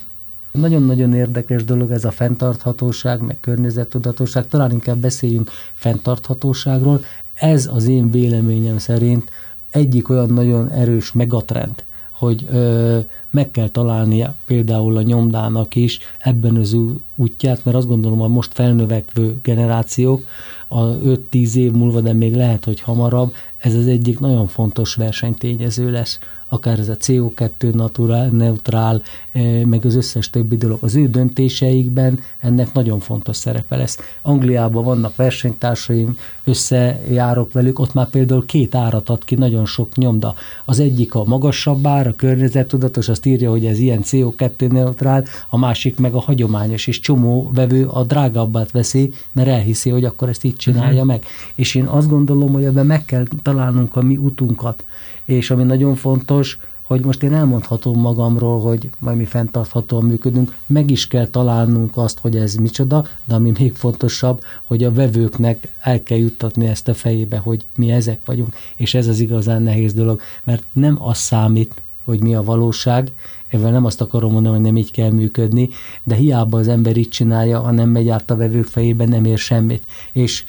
Nagyon-nagyon érdekes dolog ez a fenntarthatóság, meg környezettudatosság. Talán inkább beszéljünk fenntarthatóságról. Ez az én véleményem szerint egyik olyan nagyon erős megatrend, hogy ö, meg kell találnia például a nyomdának is ebben az útját, mert azt gondolom, hogy most felnövekvő generációk a 5-10 év múlva, de még lehet, hogy hamarabb, ez az egyik nagyon fontos versenytényező lesz akár ez a CO2 naturál, neutrál, eh, meg az összes többi dolog. Az ő döntéseikben ennek nagyon fontos szerepe lesz. Angliában vannak versenytársaim, összejárok velük, ott már például két árat ad ki, nagyon sok nyomda. Az egyik a magasabb ár, a környezettudatos, azt írja, hogy ez ilyen CO2 neutrál, a másik meg a hagyományos, és csomó vevő a drágábbát veszi, mert elhiszi, hogy akkor ezt így csinálja uh-huh. meg. És én azt gondolom, hogy ebben meg kell találnunk a mi utunkat és ami nagyon fontos, hogy most én elmondhatom magamról, hogy majd mi fenntarthatóan működünk, meg is kell találnunk azt, hogy ez micsoda, de ami még fontosabb, hogy a vevőknek el kell juttatni ezt a fejébe, hogy mi ezek vagyunk, és ez az igazán nehéz dolog, mert nem az számít, hogy mi a valóság, ezzel nem azt akarom mondani, hogy nem így kell működni, de hiába az ember így csinálja, ha nem megy át a vevők fejébe, nem ér semmit. És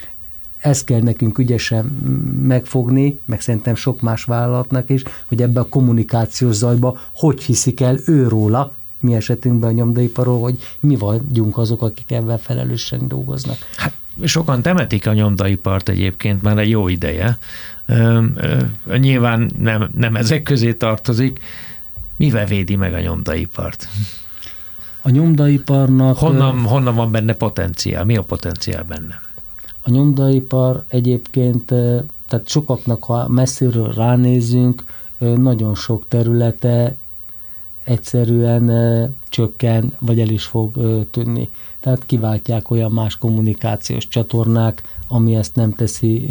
ezt kell nekünk ügyesen megfogni, meg szerintem sok más vállalatnak is, hogy ebbe a kommunikációs zajba hogy hiszik el ő róla, mi esetünkben a nyomdaiparról, hogy mi vagyunk azok, akik ebben felelősen dolgoznak. Hát sokan temetik a nyomdaipart egyébként már egy jó ideje. Ö, ö, nyilván nem, nem ezek közé tartozik. Mivel védi meg a nyomdaipart? A nyomdaiparnak... Honnan, honnan van benne potenciál? Mi a potenciál benne? A nyomdaipar egyébként, tehát sokaknak, ha messziről ránézünk, nagyon sok területe egyszerűen csökken, vagy el is fog tűnni. Tehát kiváltják olyan más kommunikációs csatornák, ami ezt nem teszi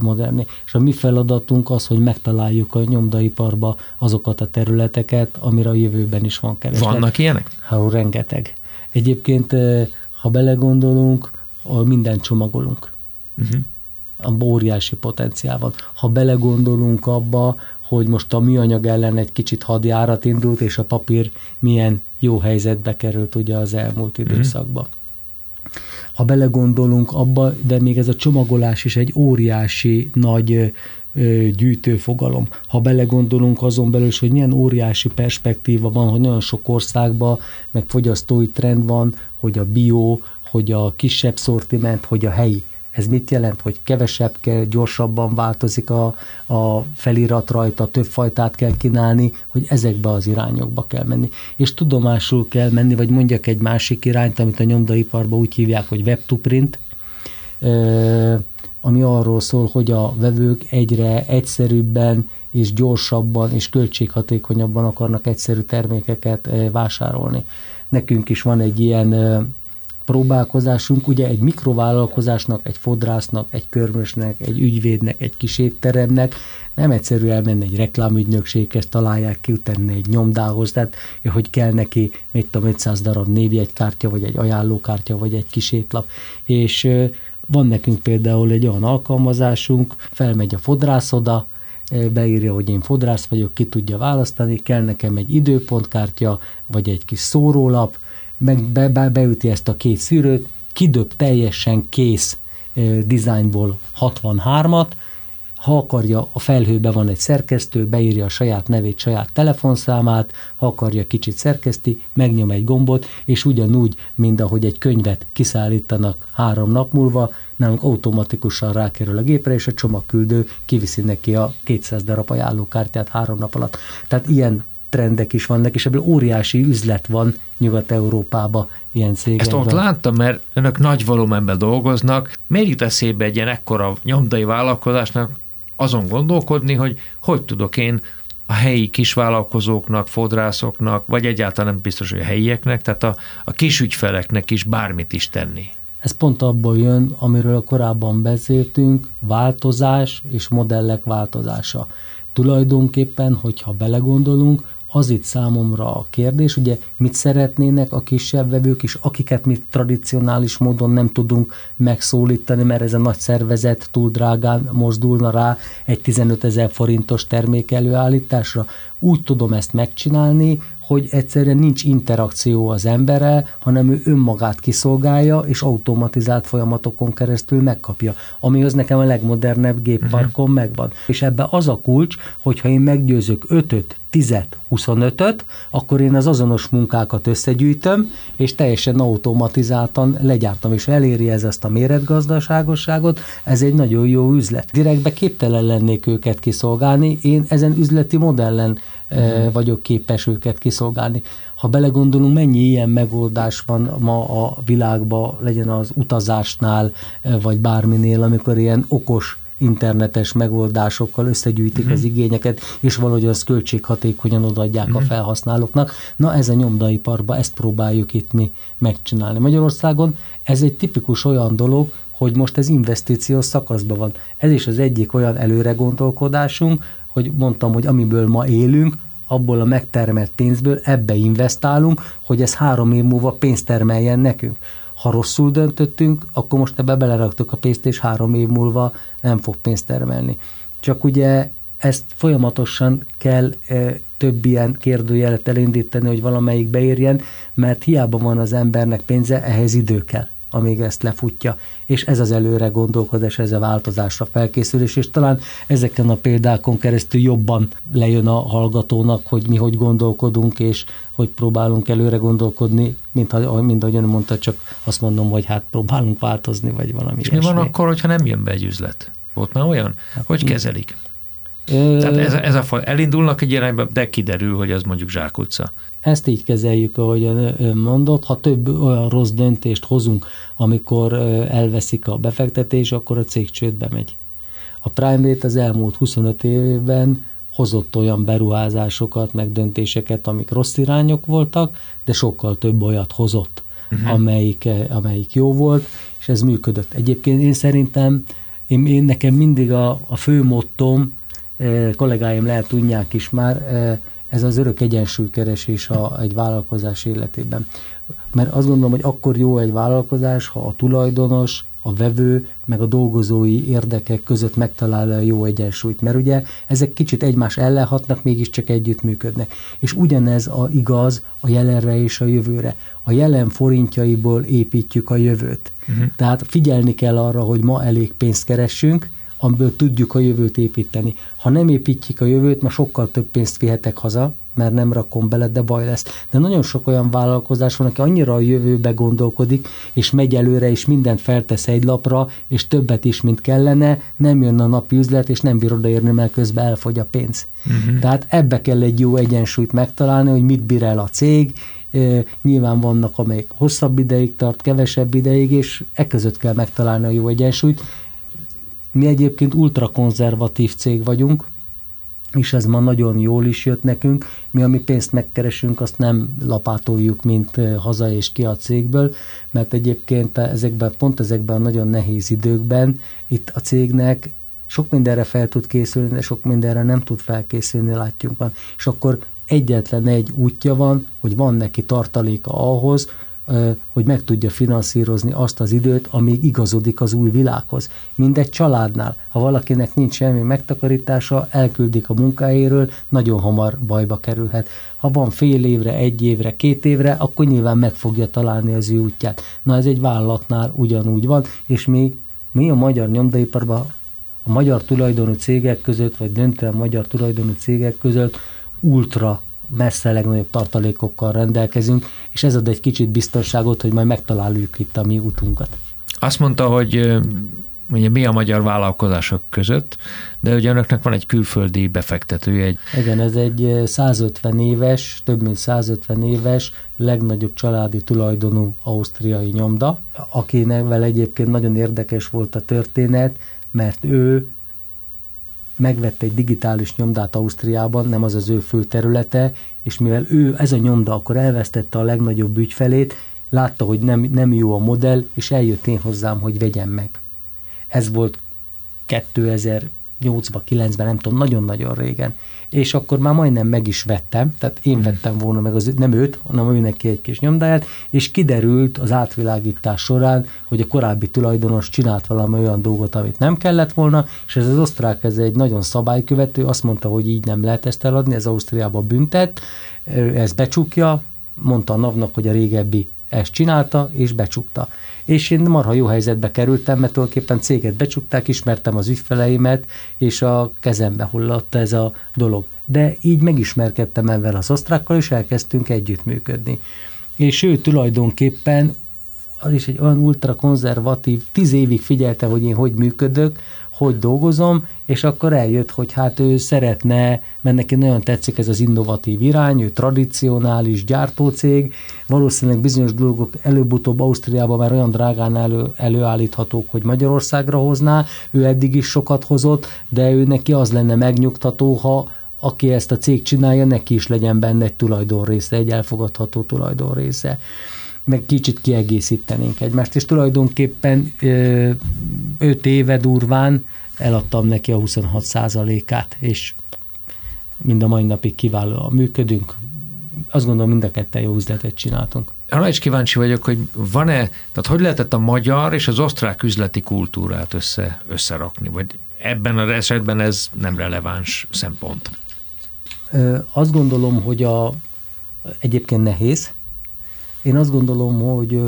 moderni. És a mi feladatunk az, hogy megtaláljuk a nyomdaiparba azokat a területeket, amire a jövőben is van kereslet. Vannak ilyenek? Ha, rengeteg. Egyébként, ha belegondolunk, minden csomagolunk. Uh-huh. A óriási potenciál van. Ha belegondolunk abba, hogy most a műanyag ellen egy kicsit hadjárat indult, és a papír milyen jó helyzetbe került ugye az elmúlt uh-huh. időszakban. Ha belegondolunk abba, de még ez a csomagolás is egy óriási nagy ö, gyűjtőfogalom. Ha belegondolunk azon belül is, hogy milyen óriási perspektíva van, hogy nagyon sok országban, meg fogyasztói trend van, hogy a bio, hogy a kisebb szortiment, hogy a helyi. Ez mit jelent, hogy kevesebb kell, gyorsabban változik a, a felirat rajta, több fajtát kell kínálni, hogy ezekbe az irányokba kell menni. És tudomásul kell menni, vagy mondjak egy másik irányt, amit a nyomdaiparban úgy hívják, hogy web to print, ami arról szól, hogy a vevők egyre egyszerűbben és gyorsabban és költséghatékonyabban akarnak egyszerű termékeket vásárolni. Nekünk is van egy ilyen próbálkozásunk, ugye egy mikrovállalkozásnak, egy fodrásznak, egy körmösnek, egy ügyvédnek, egy kis étteremnek nem egyszerű elmenni egy reklámügynökséghez, találják ki, utána egy nyomdához, tehát hogy kell neki, mit tudom, 500 darab névjegykártya, vagy egy ajánlókártya, vagy egy kis étlap. És van nekünk például egy olyan alkalmazásunk, felmegy a fodrász oda, beírja, hogy én fodrász vagyok, ki tudja választani, kell nekem egy időpontkártya, vagy egy kis szórólap, meg be, be, beüti ezt a két szűrőt, kidöb teljesen kész dizájnból 63-at, ha akarja, a felhőbe van egy szerkesztő, beírja a saját nevét, saját telefonszámát, ha akarja, kicsit szerkeszti, megnyom egy gombot, és ugyanúgy, mint ahogy egy könyvet kiszállítanak három nap múlva, nálunk automatikusan rákerül a gépre, és a csomagküldő kiviszi neki a 200 darab ajánlókártyát három nap alatt. Tehát ilyen trendek is vannak, és ebből óriási üzlet van Nyugat-Európába ilyen cégekben. Ezt ott láttam, mert önök nagy volumenben dolgoznak. Miért jut eszébe egy ilyen ekkora nyomdai vállalkozásnak azon gondolkodni, hogy hogy tudok én a helyi kisvállalkozóknak, fodrászoknak, vagy egyáltalán nem biztos, hogy a helyieknek, tehát a, a kis ügyfeleknek is bármit is tenni. Ez pont abból jön, amiről korábban beszéltünk, változás és modellek változása. Tulajdonképpen, hogyha belegondolunk, az itt számomra a kérdés, ugye mit szeretnének a kisebb vevők is, akiket mi tradicionális módon nem tudunk megszólítani, mert ez a nagy szervezet túl drágán mozdulna rá egy 15 ezer forintos termék előállításra. Úgy tudom ezt megcsinálni, hogy egyszerűen nincs interakció az emberrel, hanem ő önmagát kiszolgálja, és automatizált folyamatokon keresztül megkapja. Ami az nekem a legmodernebb gépparkon uh-huh. megvan. És ebbe az a kulcs, hogyha én meggyőzök 5-öt, 10 25-öt, akkor én az azonos munkákat összegyűjtöm, és teljesen automatizáltan legyártam, és eléri ez ezt a méretgazdaságosságot, ez egy nagyon jó üzlet. Direktbe képtelen lennék őket kiszolgálni, én ezen üzleti modellen. Vagyok képes őket kiszolgálni. Ha belegondolunk, mennyi ilyen megoldás van ma a világban, legyen az utazásnál, vagy bárminél, amikor ilyen okos internetes megoldásokkal összegyűjtik uh-huh. az igényeket, és valahogy az költséghatékonyan odaadják uh-huh. a mhm. felhasználóknak. Na ez a nyomdaiparban, ezt próbáljuk itt mi megcsinálni. Magyarországon ez egy tipikus olyan dolog, hogy most ez investíciós szakaszban van. Ez is az egyik olyan előre gondolkodásunk, hogy mondtam, hogy amiből ma élünk, abból a megtermelt pénzből ebbe investálunk, hogy ez három év múlva pénzt termeljen nekünk. Ha rosszul döntöttünk, akkor most ebbe beleraktuk a pénzt, és három év múlva nem fog pénzt termelni. Csak ugye ezt folyamatosan kell e, több ilyen kérdőjelet elindítani, hogy valamelyik beérjen, mert hiába van az embernek pénze, ehhez idő kell amíg ezt lefutja, és ez az előre gondolkodás, ez a változásra felkészülés, és talán ezeken a példákon keresztül jobban lejön a hallgatónak, hogy mi hogy gondolkodunk, és hogy próbálunk előre gondolkodni, mint, mint ahogy ön mondta, csak azt mondom, hogy hát próbálunk változni, vagy valami És mi van akkor, hogyha nem jön be egy üzlet? Volt már olyan? Hát, hogy kezelik? Tehát ez, ez a faj, elindulnak egy irányba, de kiderül, hogy az mondjuk zsákutca. Ezt így kezeljük, ahogy ön mondott. Ha több olyan rossz döntést hozunk, amikor elveszik a befektetés, akkor a cég csődbe megy. A Prime az elmúlt 25 évben hozott olyan beruházásokat, meg döntéseket, amik rossz irányok voltak, de sokkal több olyat hozott, uh-huh. amelyik, amelyik jó volt, és ez működött. Egyébként én szerintem, én, én nekem mindig a, a fő mottom, kollégáim lehet tudják is már, ez az örök egyensúlykeresés a, egy vállalkozás életében. Mert azt gondolom, hogy akkor jó egy vállalkozás, ha a tulajdonos, a vevő, meg a dolgozói érdekek között megtalálja a jó egyensúlyt. Mert ugye ezek kicsit egymás ellen hatnak, mégiscsak együtt működnek. És ugyanez a igaz a jelenre és a jövőre. A jelen forintjaiból építjük a jövőt. Uh-huh. Tehát figyelni kell arra, hogy ma elég pénzt keressünk, amiből tudjuk a jövőt építeni. Ha nem építjük a jövőt, ma sokkal több pénzt vihetek haza, mert nem rakom bele, de baj lesz. De nagyon sok olyan vállalkozás van, aki annyira a jövőbe gondolkodik, és megy előre, és mindent feltesz egy lapra, és többet is, mint kellene, nem jön a napi üzlet, és nem bír odaérni, mert közben elfogy a pénz. Uh-huh. Tehát ebbe kell egy jó egyensúlyt megtalálni, hogy mit bír el a cég, nyilván vannak, amelyik hosszabb ideig tart, kevesebb ideig, és e között kell megtalálni a jó egyensúlyt, mi egyébként ultrakonzervatív cég vagyunk, és ez ma nagyon jól is jött nekünk. Mi, ami pénzt megkeresünk, azt nem lapátoljuk, mint haza és ki a cégből, mert egyébként ezekben, pont ezekben a nagyon nehéz időkben itt a cégnek sok mindenre fel tud készülni, de sok mindenre nem tud felkészülni, látjunk van. És akkor egyetlen egy útja van, hogy van neki tartaléka ahhoz, hogy meg tudja finanszírozni azt az időt, amíg igazodik az új világhoz. Mindegy családnál, ha valakinek nincs semmi megtakarítása, elküldik a munkáéről, nagyon hamar bajba kerülhet. Ha van fél évre, egy évre, két évre, akkor nyilván meg fogja találni az ő útját. Na ez egy vállalatnál ugyanúgy van, és mi, mi a magyar nyomdaiparban a magyar tulajdonú cégek között, vagy döntően magyar tulajdonú cégek között ultra messze legnagyobb tartalékokkal rendelkezünk, és ez ad egy kicsit biztonságot, hogy majd megtaláljuk itt a mi utunkat. Azt mondta, hogy ugye mi a magyar vállalkozások között, de ugye önöknek van egy külföldi befektetője. Egy... Igen, ez egy 150 éves, több mint 150 éves, legnagyobb családi tulajdonú ausztriai nyomda, akinek egyébként nagyon érdekes volt a történet, mert ő megvette egy digitális nyomdát Ausztriában, nem az az ő fő területe, és mivel ő, ez a nyomda, akkor elvesztette a legnagyobb ügyfelét, látta, hogy nem, nem jó a modell, és eljött én hozzám, hogy vegyem meg. Ez volt 2008-ban, 9-ben, nem tudom, nagyon-nagyon régen. És akkor már majdnem meg is vettem, tehát én hmm. vettem volna meg, az, nem őt, hanem ő neki egy kis nyomdáját, és kiderült az átvilágítás során, hogy a korábbi tulajdonos csinált valami olyan dolgot, amit nem kellett volna, és ez az osztrák, ez egy nagyon szabálykövető, azt mondta, hogy így nem lehet ezt eladni, ez Ausztriába büntet, ez becsukja, mondta a NAV-nak, hogy a régebbi ezt csinálta, és becsukta. És én marha jó helyzetbe kerültem, mert tulajdonképpen céget becsukták, ismertem az ügyfeleimet, és a kezembe hullott ez a dolog. De így megismerkedtem ezzel az osztrákkal, és elkezdtünk együttműködni. És ő tulajdonképpen az is egy olyan ultrakonzervatív, tíz évig figyelte, hogy én hogy működök, hogy dolgozom, és akkor eljött, hogy hát ő szeretne, mert neki nagyon tetszik ez az innovatív irány, ő tradicionális gyártócég, valószínűleg bizonyos dolgok előbb-utóbb Ausztriában már olyan drágán elő, előállíthatók, hogy Magyarországra hozná, ő eddig is sokat hozott, de ő neki az lenne megnyugtató, ha aki ezt a cég csinálja, neki is legyen benne egy tulajdonrésze, egy elfogadható tulajdonrésze meg kicsit kiegészítenénk egymást, és tulajdonképpen 5 éve durván eladtam neki a 26 át és mind a mai napig kiválóan működünk. Azt gondolom, mind a ketten jó üzletet csináltunk. Arra is kíváncsi vagyok, hogy van-e, tehát hogy lehetett a magyar és az osztrák üzleti kultúrát össze, összerakni, vagy ebben az esetben ez nem releváns szempont? Azt gondolom, hogy a, egyébként nehéz, én azt gondolom, hogy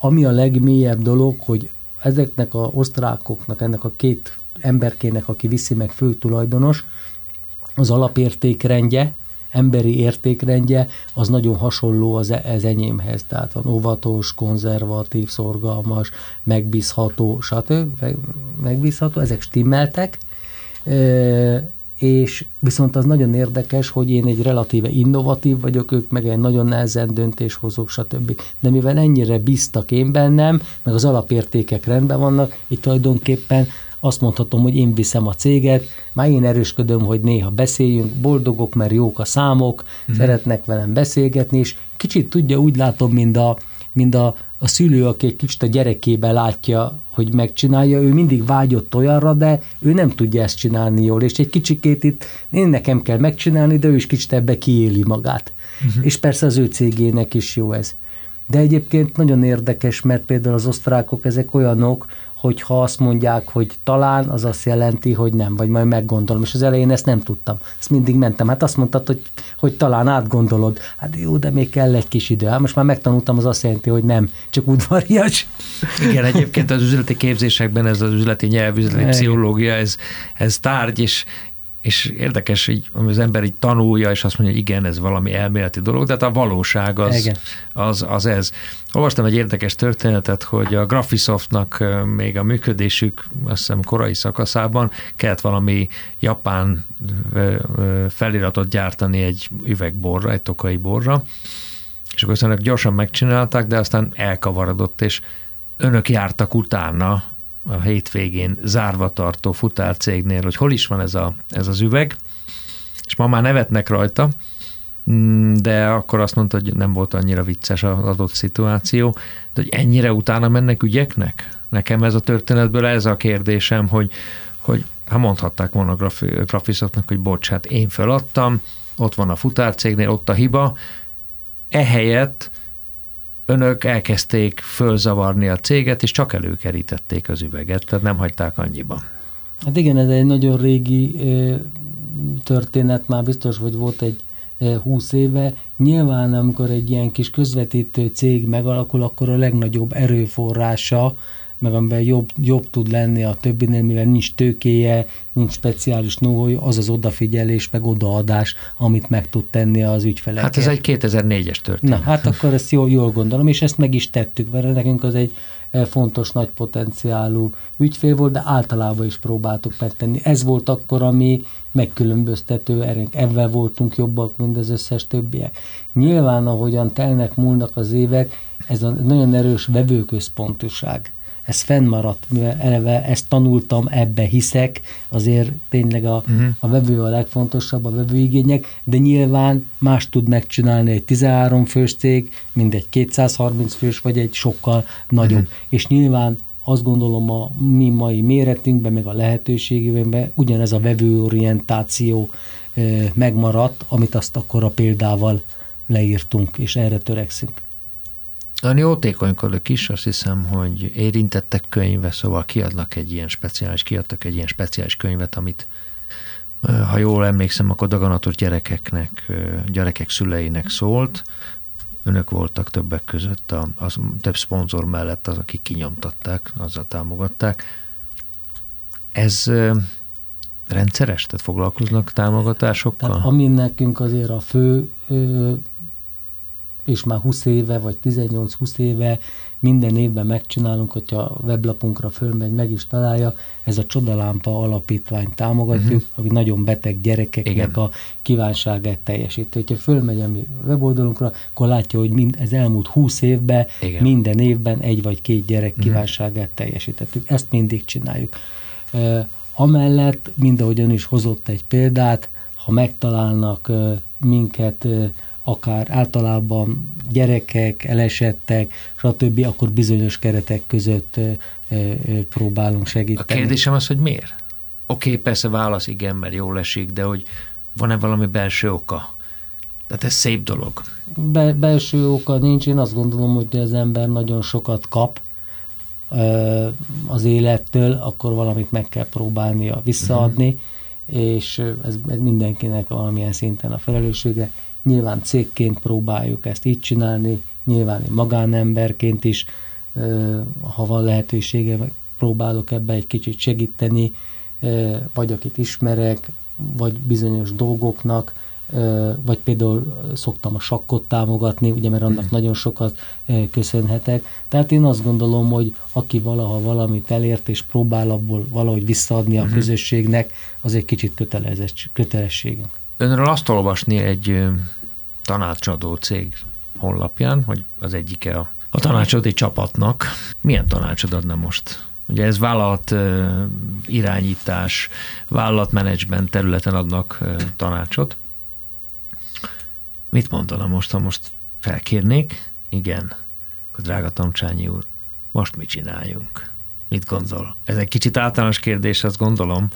ami a legmélyebb dolog, hogy ezeknek a osztrákoknak, ennek a két emberkének, aki viszi meg fő tulajdonos, az alapértékrendje, emberi értékrendje, az nagyon hasonló az, e, az enyémhez. Tehát van óvatos, konzervatív, szorgalmas, megbízható, stb. Megbízható, ezek stimmeltek, és viszont az nagyon érdekes, hogy én egy relatíve innovatív vagyok, ők meg egy nagyon nehezen döntéshozók, stb. De mivel ennyire bíztak én bennem, meg az alapértékek rendben vannak, itt tulajdonképpen azt mondhatom, hogy én viszem a céget, már én erősködöm, hogy néha beszéljünk, boldogok, mert jók a számok, mm. szeretnek velem beszélgetni, és kicsit tudja, úgy látom, mint a, mint a, a szülő, aki egy kicsit a gyerekében látja, hogy megcsinálja, ő mindig vágyott olyanra, de ő nem tudja ezt csinálni jól, és egy kicsikét itt én nekem kell megcsinálni, de ő is kicsit ebbe kiéli magát. Uh-huh. És persze az ő cégének is jó ez. De egyébként nagyon érdekes, mert például az osztrákok ezek olyanok, hogyha azt mondják, hogy talán, az azt jelenti, hogy nem, vagy majd meggondolom. És az elején ezt nem tudtam. Ezt mindig mentem. Hát azt mondtad, hogy, hogy talán átgondolod. Hát jó, de még kell egy kis idő. Hát most már megtanultam, az azt jelenti, hogy nem, csak udvarias. Igen, egyébként az üzleti képzésekben ez az üzleti nyelv, üzleti pszichológia, ez, ez tárgy, és és érdekes, hogy az ember így tanulja, és azt mondja, hogy igen, ez valami elméleti dolog, de hát a valóság az, az, az ez. Olvastam egy érdekes történetet, hogy a Graphisoftnak még a működésük, azt hiszem korai szakaszában kellett valami japán feliratot gyártani egy üvegborra, egy tokai borra, és akkor aztán gyorsan megcsinálták, de aztán elkavarodott, és önök jártak utána a hétvégén zárva tartó futárcégnél, hogy hol is van ez, a, ez az üveg, és ma már nevetnek rajta, mm, de akkor azt mondta, hogy nem volt annyira vicces az adott szituáció, de hogy ennyire utána mennek ügyeknek? Nekem ez a történetből ez a kérdésem, hogy, hogy ha mondhatták volna a grafiszoknak, hogy bocs, hát én feladtam, ott van a futárcégnél, ott a hiba, ehelyett önök elkezdték fölzavarni a céget, és csak előkerítették az üveget, tehát nem hagyták annyiban. Hát igen, ez egy nagyon régi történet, már biztos, hogy volt egy 20 éve. Nyilván, amikor egy ilyen kis közvetítő cég megalakul, akkor a legnagyobb erőforrása, meg amivel jobb, jobb tud lenni a többinél, mivel nincs tőkéje, nincs speciális know az az odafigyelés, meg odaadás, amit meg tud tenni az ügyfelek. Hát ez egy 2004-es történet. Na, hát akkor ezt jól, jól gondolom, és ezt meg is tettük, mert nekünk az egy eh, fontos, nagy potenciálú ügyfél volt, de általában is próbáltuk megtenni. Ez volt akkor, ami megkülönböztető erőnk. Ebben voltunk jobbak, mint az összes többiek. Nyilván, ahogyan telnek, múlnak az évek, ez a nagyon erős vevőközpontuság ez fennmaradt, mivel eleve ezt tanultam, ebbe hiszek, azért tényleg a, uh-huh. a vevő a legfontosabb, a vevőigények, de nyilván más tud megcsinálni egy 13 fős cég, mint egy 230 fős, vagy egy sokkal nagyobb. Uh-huh. És nyilván azt gondolom a mi mai méretünkben, meg a lehetőségünkben ugyanez a vevőorientáció megmaradt, amit azt akkor a példával leírtunk, és erre törekszünk. Nagyon jótékonykodok is, azt hiszem, hogy érintettek könyve, szóval kiadnak egy ilyen speciális, kiadtak egy ilyen speciális könyvet, amit ha jól emlékszem, akkor daganatos gyerekeknek, gyerekek szüleinek szólt. Önök voltak többek között, a, az, több szponzor mellett az, akik kinyomtatták, azzal támogatták. Ez rendszeres? Tehát foglalkoznak támogatásokkal? Tehát ami nekünk azért a fő és már 20 éve, vagy 18-20 éve minden évben megcsinálunk, hogyha a weblapunkra fölmegy, meg is találja, ez a Csodalámpa alapítvány támogatjuk, uh-huh. ami nagyon beteg gyerekeknek Igen. a kívánságát teljesíti. Hogyha fölmegy a mi weboldalunkra, akkor látja, hogy mind, ez elmúlt 20 évben, Igen. minden évben egy vagy két gyerek uh-huh. kívánságát teljesítettük. Ezt mindig csináljuk. Uh, amellett, mind ön is hozott egy példát, ha megtalálnak uh, minket uh, akár általában gyerekek, elesettek, stb., akkor bizonyos keretek között próbálunk segíteni. A kérdésem az, hogy miért? Oké, okay, persze válasz igen, mert jól esik, de hogy van-e valami belső oka? Tehát ez szép dolog. Be, belső oka nincs, én azt gondolom, hogy az ember nagyon sokat kap az élettől, akkor valamit meg kell próbálnia visszaadni, uh-huh. és ez, ez mindenkinek valamilyen szinten a felelőssége. Nyilván cégként próbáljuk ezt így csinálni, nyilván én magánemberként is, ha van lehetősége, próbálok ebbe egy kicsit segíteni, vagy akit ismerek, vagy bizonyos dolgoknak, vagy például szoktam a sakkot támogatni, ugye, mert annak mm. nagyon sokat köszönhetek. Tehát én azt gondolom, hogy aki valaha valamit elért, és próbál abból valahogy visszaadni a mm-hmm. közösségnek, az egy kicsit kötelességünk. Önről azt olvasni egy tanácsadó cég honlapján, hogy az egyike a, a tanácsadói csapatnak. Milyen tanácsod adna most? Ugye ez vállalat irányítás, vállalatmenedzsment területen adnak tanácsot. Mit mondana most, ha most felkérnék? Igen, akkor drága Tomcsányi úr, most mit csináljunk? Mit gondol? Ez egy kicsit általános kérdés, azt gondolom,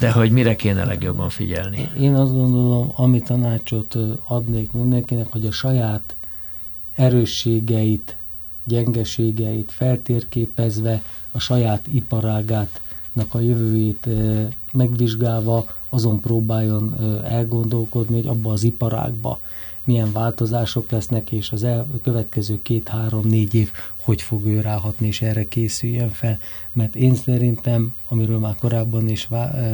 de hogy mire kéne legjobban figyelni? Én azt gondolom, ami tanácsot adnék mindenkinek, hogy a saját erősségeit, gyengeségeit feltérképezve, a saját iparágát, a jövőjét megvizsgálva, azon próbáljon elgondolkodni, hogy abba az iparágba milyen változások lesznek, és az el, következő két-három-négy év hogy fog ő ráhatni, és erre készüljön fel. Mert én szerintem, amiről már korábban is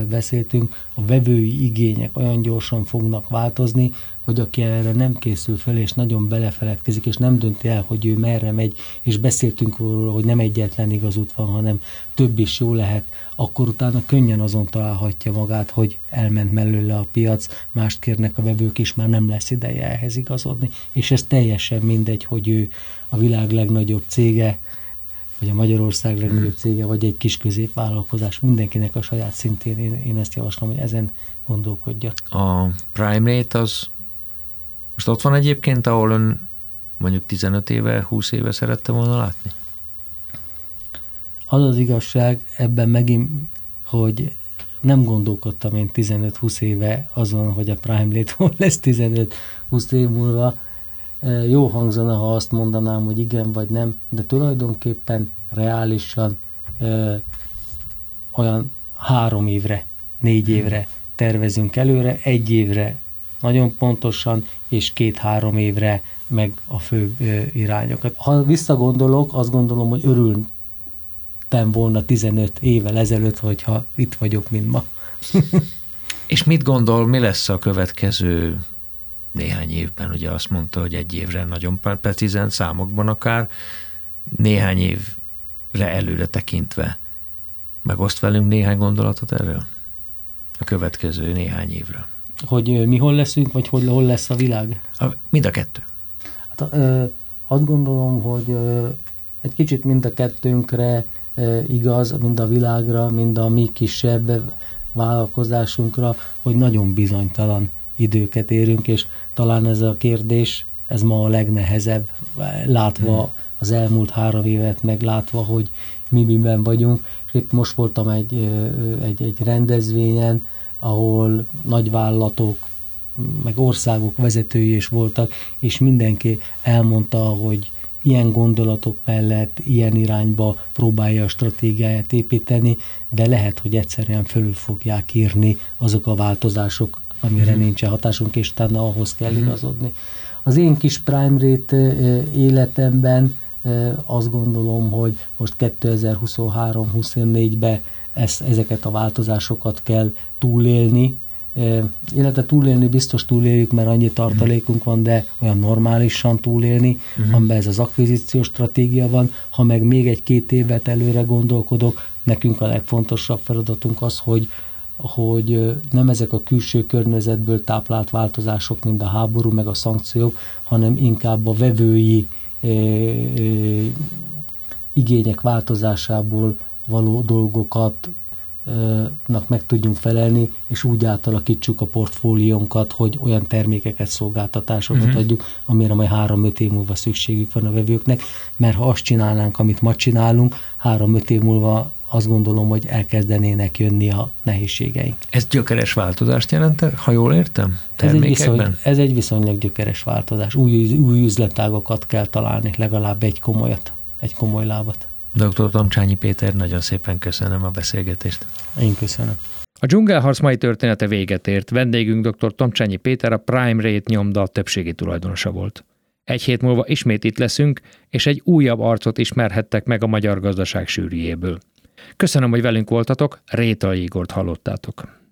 beszéltünk, a vevői igények olyan gyorsan fognak változni, hogy aki erre nem készül fel, és nagyon belefeledkezik, és nem dönti el, hogy ő merre megy, és beszéltünk róla, hogy nem egyetlen igaz út van, hanem több is jó lehet, akkor utána könnyen azon találhatja magát, hogy elment mellőle a piac, mást kérnek a vevők is, már nem lesz ideje ehhez igazodni, és ez teljesen mindegy, hogy ő a világ legnagyobb cége, vagy a Magyarország legnagyobb cége, vagy egy kis középvállalkozás, mindenkinek a saját szintén, én, én ezt javaslom, hogy ezen gondolkodja. A prime rate az most ott van egyébként, ahol ön mondjuk 15 éve, 20 éve szerette volna látni? Az az igazság ebben megint, hogy nem gondolkodtam én 15-20 éve azon, hogy a Prime Late hol lesz 15-20 év múlva. Jó hangzana, ha azt mondanám, hogy igen vagy nem, de tulajdonképpen reálisan ö, olyan három évre, négy évre tervezünk előre, egy évre nagyon pontosan, és két-három évre meg a fő irányokat. Ha visszagondolok, azt gondolom, hogy örül lettem volna 15 évvel ezelőtt, hogyha itt vagyok, mint ma. És mit gondol, mi lesz a következő néhány évben? Ugye azt mondta, hogy egy évre nagyon precízen számokban akár, néhány évre előre tekintve. Megoszt velünk néhány gondolatot erről? A következő néhány évre. Hogy mi hol leszünk, vagy hogy hol lesz a világ? A, mind a kettő. Hát, ö, azt gondolom, hogy ö, egy kicsit mind a kettőnkre ö, igaz, mind a világra, mind a mi kisebb vállalkozásunkra, hogy nagyon bizonytalan időket érünk, és talán ez a kérdés, ez ma a legnehezebb, látva hmm. az elmúlt három évet, meglátva, hogy mi miben vagyunk, és itt most voltam egy, egy, egy rendezvényen, ahol nagyvállalatok, meg országok vezetői is voltak, és mindenki elmondta, hogy ilyen gondolatok mellett, ilyen irányba próbálja a stratégiáját építeni, de lehet, hogy egyszerűen fölül fogják írni azok a változások, amire uh-huh. nincsen hatásunk, és utána ahhoz kell uh-huh. igazodni. Az én kis prime rate életemben azt gondolom, hogy most 2023-24-ben ezeket a változásokat kell túlélni, illetve túlélni biztos túléljük, mert annyi tartalékunk van, de olyan normálisan túlélni, uh-huh. amiben ez az akvizíciós stratégia van. Ha meg még egy-két évet előre gondolkodok, nekünk a legfontosabb feladatunk az, hogy hogy nem ezek a külső környezetből táplált változások, mint a háború, meg a szankciók, hanem inkább a vevői e, e, igények változásából való dolgokat nak meg tudjunk felelni, és úgy átalakítsuk a portfóliónkat, hogy olyan termékeket, szolgáltatásokat uh-huh. adjuk, amire majd három-öt év múlva szükségük van a vevőknek, mert ha azt csinálnánk, amit ma csinálunk, három-öt év múlva azt gondolom, hogy elkezdenének jönni a nehézségeink. Ez gyökeres változást jelent, ha jól értem? Ez egy, viszony, ez egy viszonylag gyökeres változás. Új, új üzletágokat kell találni, legalább egy komolyat, egy komoly lábat. Dr. Tomcsányi Péter, nagyon szépen köszönöm a beszélgetést. Én köszönöm. A dzsungelharc mai története véget ért. Vendégünk dr. Tomcsányi Péter a Prime Rate nyomda többségi tulajdonosa volt. Egy hét múlva ismét itt leszünk, és egy újabb arcot ismerhettek meg a magyar gazdaság sűrűjéből. Köszönöm, hogy velünk voltatok, Réta Igort hallottátok.